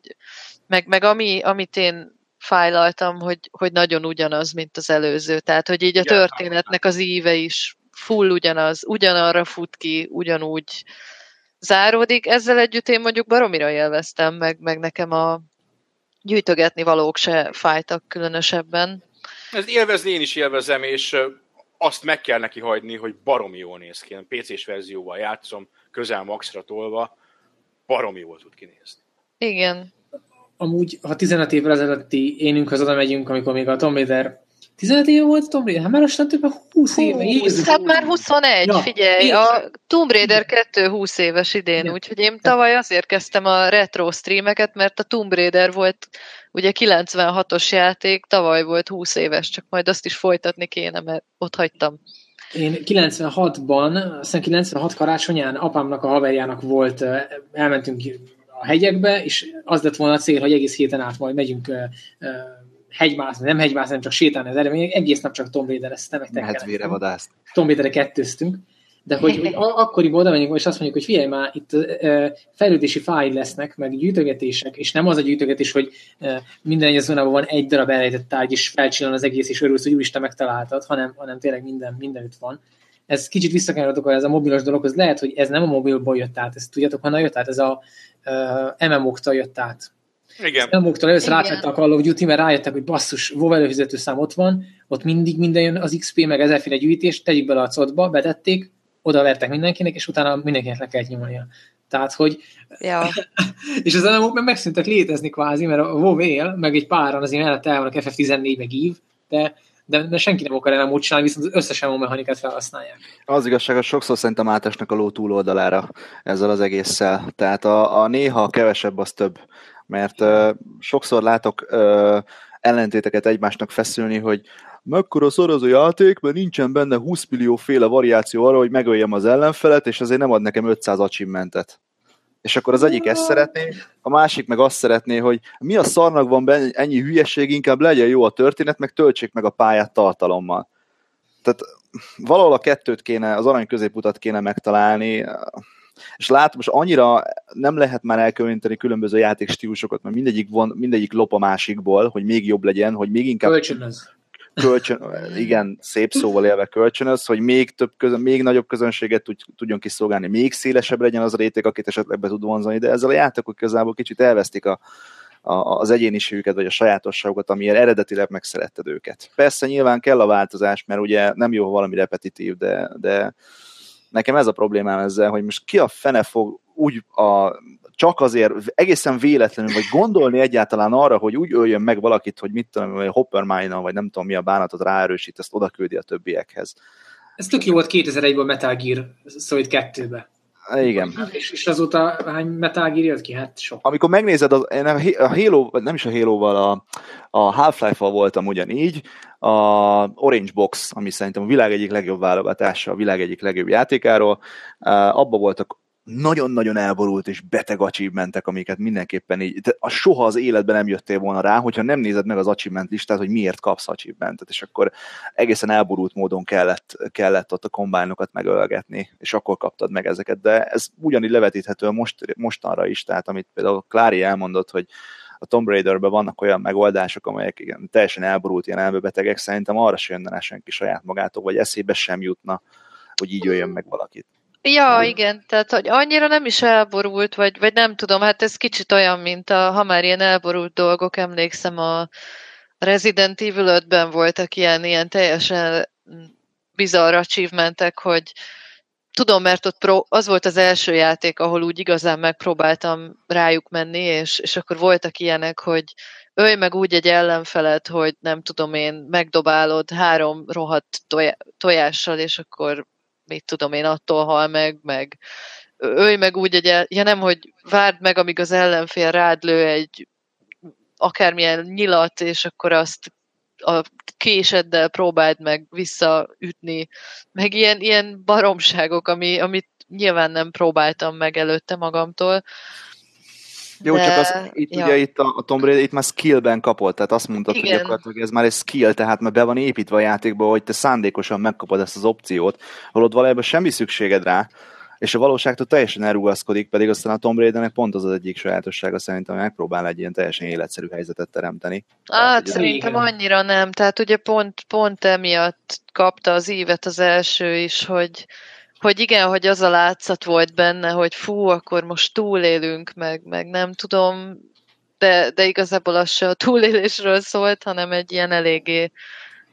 meg, meg ami, amit én fájlaltam, hogy, hogy nagyon ugyanaz, mint az előző. Tehát, hogy így a történetnek az íve is full ugyanaz, ugyanarra fut ki, ugyanúgy záródik. Ezzel együtt én mondjuk baromira élveztem, meg, meg nekem a gyűjtögetni valók se fájtak különösebben. Ez élvezni én is élvezem, és azt meg kell neki hagyni, hogy baromi jól néz ki. Én PC-s verzióval játszom, közel maxra tolva, baromi jól tud kinézni. Igen amúgy, ha 15 évvel ezelőtti énünkhöz oda megyünk, amikor még a Tomb Raider 15 éve volt Tomb Raider? Hát már aztán több 20 éve. Jézus. Hát már 21, ja, figyelj. A Tomb Raider 2 20 éves idén, ja. úgyhogy én tavaly azért kezdtem a retro streameket, mert a Tomb Raider volt ugye 96-os játék, tavaly volt 20 éves, csak majd azt is folytatni kéne, mert ott hagytam. Én 96-ban, aztán 96 karácsonyán apámnak a haverjának volt, elmentünk a hegyekbe, és az lett volna a cél, hogy egész héten át majd megyünk hegymászni, nem hegymászni, nem csak sétálni az eredmény, egész nap csak Tomb Raider-eztem, meg Medvére vadászt. Tomb Raider-re kettőztünk, de hogy, hogy akkoriban oda megyünk, és azt mondjuk, hogy figyelj már, itt uh, fejlődési fáj lesznek, meg gyűjtögetések, és nem az a gyűjtögetés, hogy uh, minden egyes zónában van egy darab elejtett tárgy, és felcsillan az egész, és örülsz, hogy úristen megtaláltad, hanem, hanem tényleg minden, mindenütt van ez kicsit visszakanyarodok, ez a mobilos dologhoz, lehet, hogy ez nem a mobilból jött át, ezt tudjátok, honnan jött át, ez a uh, MMO-któl jött át. Igen. MMO-któl először átvette a Call of Duty, mert rájöttek, hogy basszus, WoW előfizető szám ott van, ott mindig minden jön az XP, meg ezerféle gyűjtés, tegyük bele a codba, betették, oda vertek mindenkinek, és utána mindenkinek le kellett nyomnia. Tehát, hogy... Ja. és az MMO-k meg megszűntek létezni kvázi, mert a WoW él, meg egy páran azért mellett el vannak FF14 meg EVE, de de, de senki nem akar nem úgy csinálni, viszont az összes MMO mechanikát felhasználják. Az igazság, hogy sokszor szerintem átesnek a ló túloldalára ezzel az egésszel. Tehát a, a néha kevesebb az több. Mert uh, sokszor látok uh, ellentéteket egymásnak feszülni, hogy mekkora szor az a játék, mert nincsen benne 20 millió féle variáció arra, hogy megöljem az ellenfelet, és azért nem ad nekem 500 achievementet és akkor az egyik ezt szeretné, a másik meg azt szeretné, hogy mi a szarnak van benne ennyi hülyeség, inkább legyen jó a történet, meg töltsék meg a pályát tartalommal. Tehát valahol a kettőt kéne, az arany középutat kéne megtalálni, és látom, most annyira nem lehet már elkülöníteni különböző játékstílusokat, mert mindegyik, von, mindegyik lop a másikból, hogy még jobb legyen, hogy még inkább... Kölcsönöz kölcsön, igen, szép szóval élve kölcsönöz, hogy még, több közön, még nagyobb közönséget tud, tudjon kiszolgálni, még szélesebb legyen az a réteg, akit esetleg be tud vonzani, de ezzel a játékok igazából kicsit elvesztik a, a, az egyéniségüket, vagy a sajátosságokat, amiért eredetileg megszeretted őket. Persze nyilván kell a változás, mert ugye nem jó, ha valami repetitív, de, de nekem ez a problémám ezzel, hogy most ki a fene fog úgy a csak azért egészen véletlenül, vagy gondolni egyáltalán arra, hogy úgy öljön meg valakit, hogy mit tudom, vagy Hoppermine, vagy nem tudom mi a bánatot ráerősít, ezt oda küldi a többiekhez. Ez tök jó volt 2001-ben Metal Gear Solid 2-be. Igen. És, és azóta hány Metal Gear jött ki? Hát sok. Amikor megnézed, az, a Halo, nem is a Halo-val, a, a Half-Life-val voltam ugyanígy, a Orange Box, ami szerintem a világ egyik legjobb válogatása, a világ egyik legjobb játékáról, abba voltak nagyon-nagyon elborult és beteg achievementek, amiket mindenképpen így, de a soha az életben nem jöttél volna rá, hogyha nem nézed meg az achievement listát, hogy miért kapsz achievementet, és akkor egészen elborult módon kellett, kellett ott a kombájnokat megölgetni, és akkor kaptad meg ezeket, de ez ugyanígy levetíthető most, mostanra is, tehát amit például Klári elmondott, hogy a Tomb Raider-ben vannak olyan megoldások, amelyek igen, teljesen elborult ilyen elmebetegek, szerintem arra sem jönne senki saját magától, vagy eszébe sem jutna, hogy így jöjjön meg valakit. Ja, igen, tehát hogy annyira nem is elborult, vagy, vagy nem tudom, hát ez kicsit olyan, mint a, ha már ilyen elborult dolgok, emlékszem a Resident Evil 5-ben voltak ilyen, ilyen teljesen bizarr achievementek, hogy tudom, mert ott pro, az volt az első játék, ahol úgy igazán megpróbáltam rájuk menni, és, és akkor voltak ilyenek, hogy ölj meg úgy egy ellenfelet, hogy nem tudom én, megdobálod három rohadt tojással, és akkor mit tudom én, attól hal meg, meg ölj meg úgy egy, ja nem, hogy várd meg, amíg az ellenfél rád lő egy akármilyen nyilat, és akkor azt a késeddel próbáld meg visszaütni, meg ilyen, ilyen baromságok, ami, amit nyilván nem próbáltam meg előtte magamtól. Jó, de... csak az, itt ja. ugye itt a, a Tomb Raider itt már skillben kapott, tehát azt mondtad, Igen. hogy gyakorlatilag ez már egy skill, tehát már be van építve a játékba, hogy te szándékosan megkapod ezt az opciót, holott valójában semmi szükséged rá, és a valóságtól teljesen elrugaszkodik, pedig aztán a Tomb Raidernek pont az az egyik sajátossága szerintem, hogy megpróbál egy ilyen teljesen életszerű helyzetet teremteni. Hát szerintem annyira nem, tehát ugye pont, pont emiatt kapta az ívet az első is, hogy, hogy igen, hogy az a látszat volt benne, hogy fú, akkor most túlélünk, meg, meg nem tudom, de, de igazából az se a túlélésről szólt, hanem egy ilyen eléggé,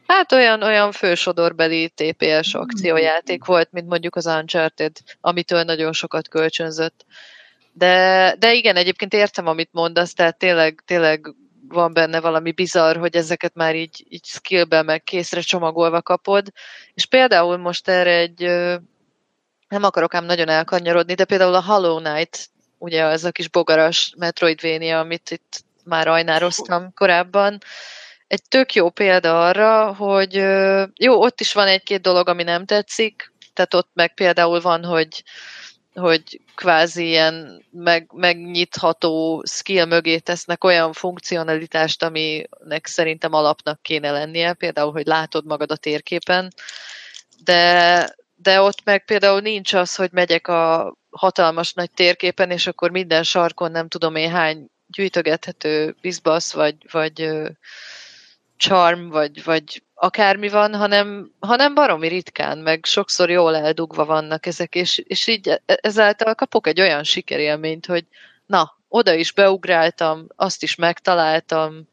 hát olyan, olyan fősodorbeli TPS akciójáték volt, mint mondjuk az Uncharted, amitől nagyon sokat kölcsönzött. De, de igen, egyébként értem, amit mondasz, tehát tényleg, tényleg van benne valami bizarr, hogy ezeket már így, így skillbe meg készre csomagolva kapod. És például most erre egy nem akarok ám nagyon elkanyarodni, de például a Hollow Knight, ugye ez a kis bogaras Metroidvania, amit itt már ajnároztam korábban, egy tök jó példa arra, hogy jó, ott is van egy-két dolog, ami nem tetszik, tehát ott meg például van, hogy hogy kvázi ilyen meg, megnyitható skill mögé tesznek olyan funkcionalitást, aminek szerintem alapnak kéne lennie, például, hogy látod magad a térképen, de de ott meg például nincs az, hogy megyek a hatalmas nagy térképen, és akkor minden sarkon nem tudom én hány gyűjtögethető bizbasz, vagy, vagy charm, vagy, vagy akármi van, hanem, hanem baromi ritkán, meg sokszor jól eldugva vannak ezek, és, és így e, ezáltal kapok egy olyan sikerélményt, hogy na, oda is beugráltam, azt is megtaláltam,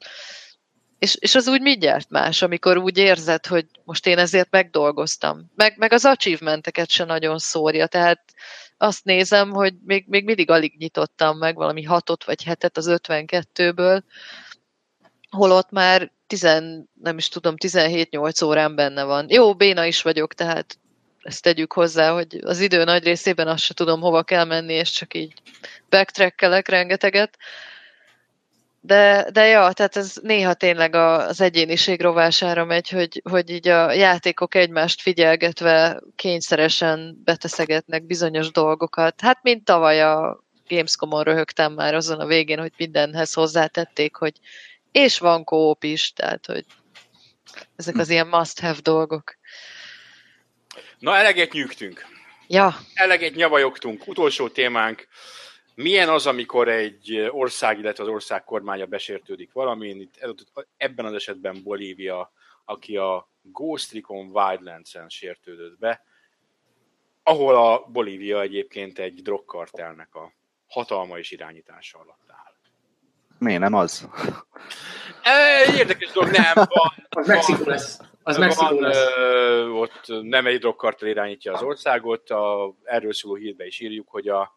és, és az úgy mindjárt más, amikor úgy érzed, hogy most én ezért megdolgoztam. Meg, meg az achievementeket se nagyon szórja, tehát azt nézem, hogy még, még mindig alig nyitottam meg valami hatot vagy hetet az 52-ből, holott már 10, nem is tudom, 17-8 órán benne van. Jó, béna is vagyok, tehát ezt tegyük hozzá, hogy az idő nagy részében azt se tudom, hova kell menni, és csak így backtrackelek rengeteget. De, de ja, tehát ez néha tényleg az egyéniség rovására megy, hogy, hogy így a játékok egymást figyelgetve kényszeresen beteszegetnek bizonyos dolgokat. Hát mint tavaly a Gamescom-on röhögtem már azon a végén, hogy mindenhez hozzátették, hogy és van kóp is, tehát hogy ezek az ilyen must-have dolgok. Na, eleget nyűgtünk. Ja. Eleget nyavajogtunk. Utolsó témánk milyen az, amikor egy ország, illetve az ország kormánya besértődik valamin? Itt, ebben az esetben Bolívia, aki a Ghost Recon Wildlands-en sértődött be, ahol a Bolívia egyébként egy drogkartelnek a hatalma és irányítása alatt áll. Miért nem az? Érdekes dolog, nem, van. Az Mexikó lesz. Az Mexikó lesz. Ö, ott nem egy drogkartel irányítja az országot, a, erről szóló hírbe is írjuk, hogy a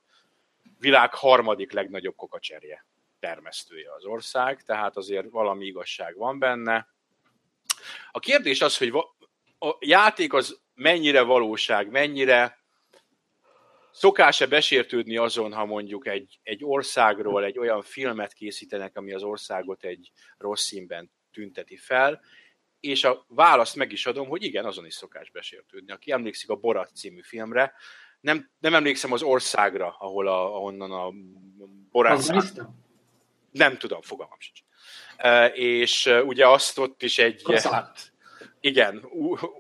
világ harmadik legnagyobb kokacserje termesztője az ország, tehát azért valami igazság van benne. A kérdés az, hogy a játék az mennyire valóság, mennyire szokás-e besértődni azon, ha mondjuk egy, egy országról egy olyan filmet készítenek, ami az országot egy rossz színben tünteti fel, és a választ meg is adom, hogy igen, azon is szokás besértődni. Aki emlékszik a Borat című filmre, nem, nem emlékszem az országra, ahol a, ahonnan a borászák... Nem tudom, fogalmam sincs. És ugye azt ott is egy... Hát, igen,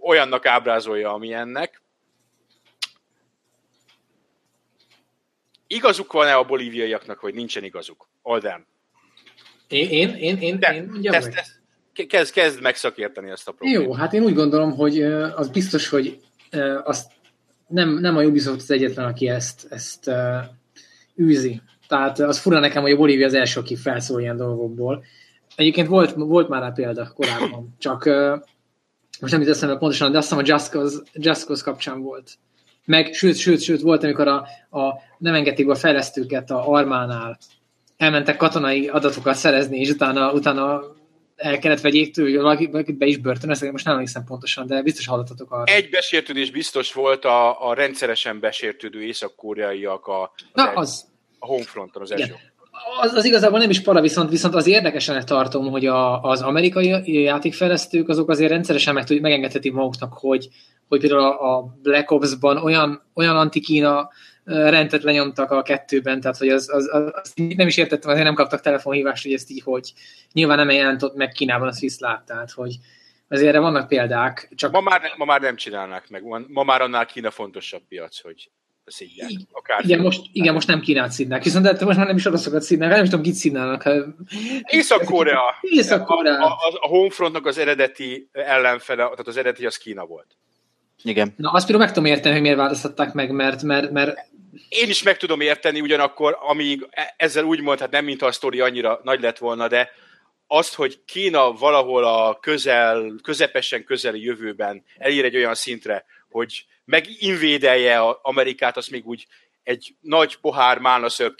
olyannak ábrázolja, ami ennek. Igazuk van-e a bolíviaiaknak, vagy nincsen igazuk? Oldán. Én, én, én, én, De, én mondjam ezt, ezt, kezd, kezd megszakérteni ezt a problémát. Jó, hát én úgy gondolom, hogy az biztos, hogy azt nem, nem a Ubisoft az egyetlen, aki ezt, ezt uh, űzi. Tehát az fura nekem, hogy a Bolívia az első, aki felszól ilyen dolgokból. Egyébként volt, volt már rá példa korábban, csak uh, most nem eszembe pontosan, de azt hiszem a Just Cause, Just Cause kapcsán volt. Meg, sőt, sőt, sőt, volt, amikor a, a nem engedték a fejlesztőket a Armánál, elmentek katonai adatokat szerezni, és utána, utána el kellett vegyék tőle, valakit be is börtönöztek, most nem emlékszem pontosan, de biztos hallottatok arra. Egy besértődés biztos volt a, a rendszeresen besértődő észak-koreaiak a, Na, az. a Homefronton, az első. Az, az igazából nem is para, viszont, viszont az érdekesen tartom, hogy a, az amerikai játékfejlesztők azok azért rendszeresen meg, megengedhetik maguknak, hogy, hogy például a, a Black Ops-ban olyan, olyan antikína rendet lenyomtak a kettőben, tehát hogy az, az, az, az nem is értettem, azért nem kaptak telefonhívást, hogy ezt így, hogy nyilván nem jelentott meg Kínában, azt viszlát, tehát hogy azért erre vannak példák. Csak... Ma, már, ma már nem csinálnák meg, ma már annál Kína fontosabb piac, hogy szidják. Akár igen, most, igen, most nem Kínát szidnák, viszont de most már nem is oroszokat szidnák, nem is tudom, kit szidnának. Észak-Korea. Észak-Korea. A, a, a Homefrontnak az eredeti ellenfele, tehát az eredeti az Kína volt. Igen. Na, azt például meg tudom érteni, hogy miért változtatták meg, mert, mert, mert én is meg tudom érteni, ugyanakkor, amíg e- ezzel úgy mond, hát nem mintha a sztori annyira nagy lett volna, de azt, hogy Kína valahol a közel, közepesen közeli jövőben elér egy olyan szintre, hogy meginvédelje Amerikát, azt még úgy egy nagy pohár málnaszörp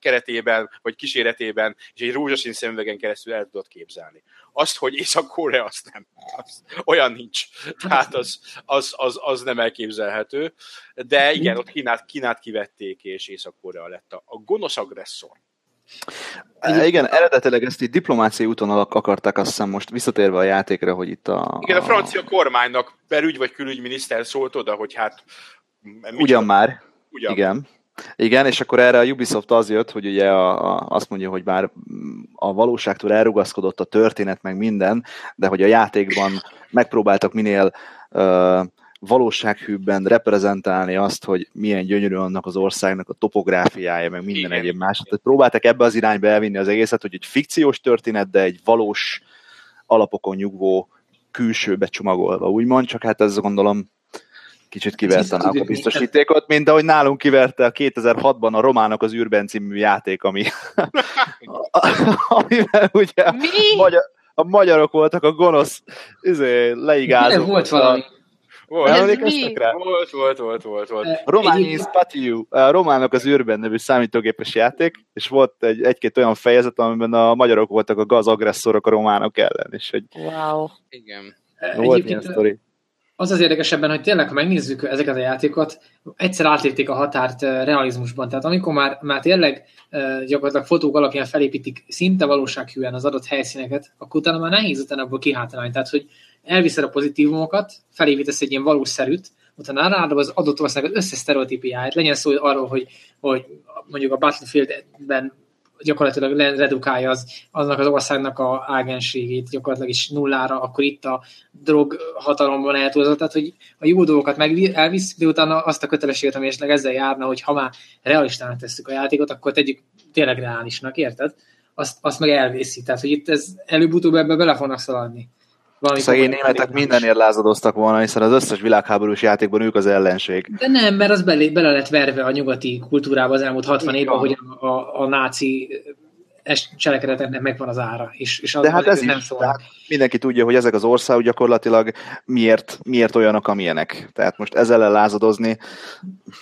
keretében, vagy kíséretében, és egy rózsaszín szemüvegen keresztül el tudod képzelni. Azt, hogy Észak-Korea, azt nem. Az, olyan nincs. Tehát az, az, az, az nem elképzelhető. De igen, ott Kínát, Kínát kivették, és Észak-Korea lett a, a gonosz agresszor. Egy, igen, eredetileg ezt így diplomáciai úton akarták, azt hiszem most visszatérve a játékra, hogy itt a... Igen, a francia kormánynak belügy vagy külügyminiszter szólt oda, hogy hát... Ugyan már. Ugyan. Igen. Igen, és akkor erre a Ubisoft az jött, hogy ugye a, a, azt mondja, hogy már a valóságtól elrugaszkodott a történet, meg minden, de hogy a játékban megpróbáltak minél uh, valósághűbben reprezentálni azt, hogy milyen gyönyörű annak az országnak a topográfiája, meg minden Igen. egyéb más. Tehát próbáltak ebbe az irányba elvinni az egészet, hogy egy fikciós történet, de egy valós alapokon nyugvó külsőbe csomagolva, úgymond, csak hát ez gondolom kicsit kiverte a biztosítékot, mint ahogy nálunk kiverte a 2006-ban a Románok az űrben című játék, ami amivel ugye Mi? Magyar, a magyarok voltak a gonosz izé, leigázók. Volt valami. Volt, emlékeztek rá? Volt, volt, volt, volt. volt. Román in Spatiu, a Románok az űrben nevű számítógépes játék, és volt egy, egy-két olyan fejezet, amiben a magyarok voltak a gazagresszorok a románok ellen, és hogy... Wow. Igen. Volt ilyen sztori az az érdekesebben, hogy tényleg, ha megnézzük ezeket a játékokat, egyszer átlépték a határt realizmusban. Tehát amikor már, már tényleg gyakorlatilag fotók alapján felépítik szinte valósághűen az adott helyszíneket, akkor utána már nehéz utána abból kihátrálni. Tehát, hogy elviszed a pozitívumokat, felépítesz egy ilyen valószerűt, utána ráadod az adott ország az összes sztereotípiáját, legyen szó arról, hogy, hogy mondjuk a Battlefieldben gyakorlatilag redukálja az, aznak az országnak a ágenségét gyakorlatilag is nullára, akkor itt a drog hatalomban eltúlzott, tehát hogy a jó dolgokat meg elvisz, de utána azt a kötelességet, ami esetleg ezzel járna, hogy ha már realistának tesszük a játékot, akkor tegyük tényleg reálisnak, érted? Azt, azt meg elvészi. Tehát, hogy itt ez előbb-utóbb ebbe bele fognak szaladni. Valami Szegény németek mindenért lázadoztak volna, hiszen az összes világháborús játékban ők az ellenség. De nem, mert az bele, bele lett verve a nyugati kultúrába az elmúlt 60 évben, hogy a, a, a náci cselekedeteknek megvan az ára. És, és De hát ez nem is, tehát mindenki tudja, hogy ezek az országok gyakorlatilag miért, miért olyanok, amilyenek. Tehát most ezzel lázadozni.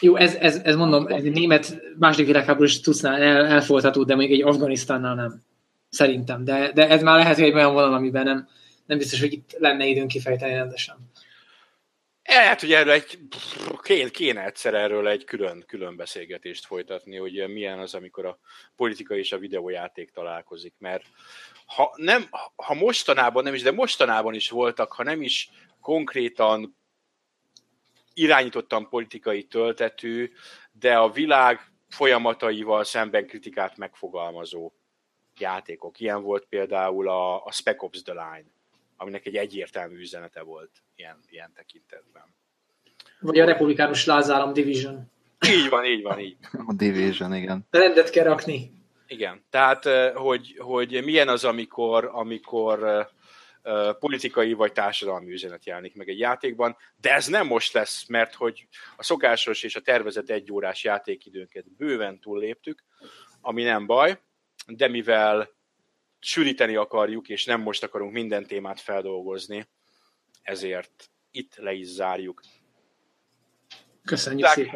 Jó, ez, ez, ez mondom, egy német második világháborús tudnál el, elfogadható, de még egy Afganisztánnál nem. Szerintem. De, de ez már lehet, hogy egy olyan vonal, amiben nem, nem biztos, hogy itt lenne időn kifejteni rendesen. Lehet, hogy erről egy, kéne, kéne egyszer erről egy külön, külön beszélgetést folytatni, hogy milyen az, amikor a politika és a videójáték találkozik, mert ha, nem, ha mostanában nem is, de mostanában is voltak, ha nem is konkrétan irányítottan politikai töltetű, de a világ folyamataival szemben kritikát megfogalmazó játékok. Ilyen volt például a, a Spec Ops The Line, aminek egy egyértelmű üzenete volt ilyen, ilyen tekintetben. Vagy a republikánus lázállam Division. Így van, így van, így. A Division, igen. Rendet kell rakni. Igen, tehát hogy, hogy milyen az, amikor, amikor politikai vagy társadalmi üzenet jelenik meg egy játékban, de ez nem most lesz, mert hogy a szokásos és a tervezett egy órás játékidőnket bőven túlléptük, ami nem baj, de mivel sűríteni akarjuk, és nem most akarunk minden témát feldolgozni, ezért itt le is zárjuk. Köszönjük Lát, szépen!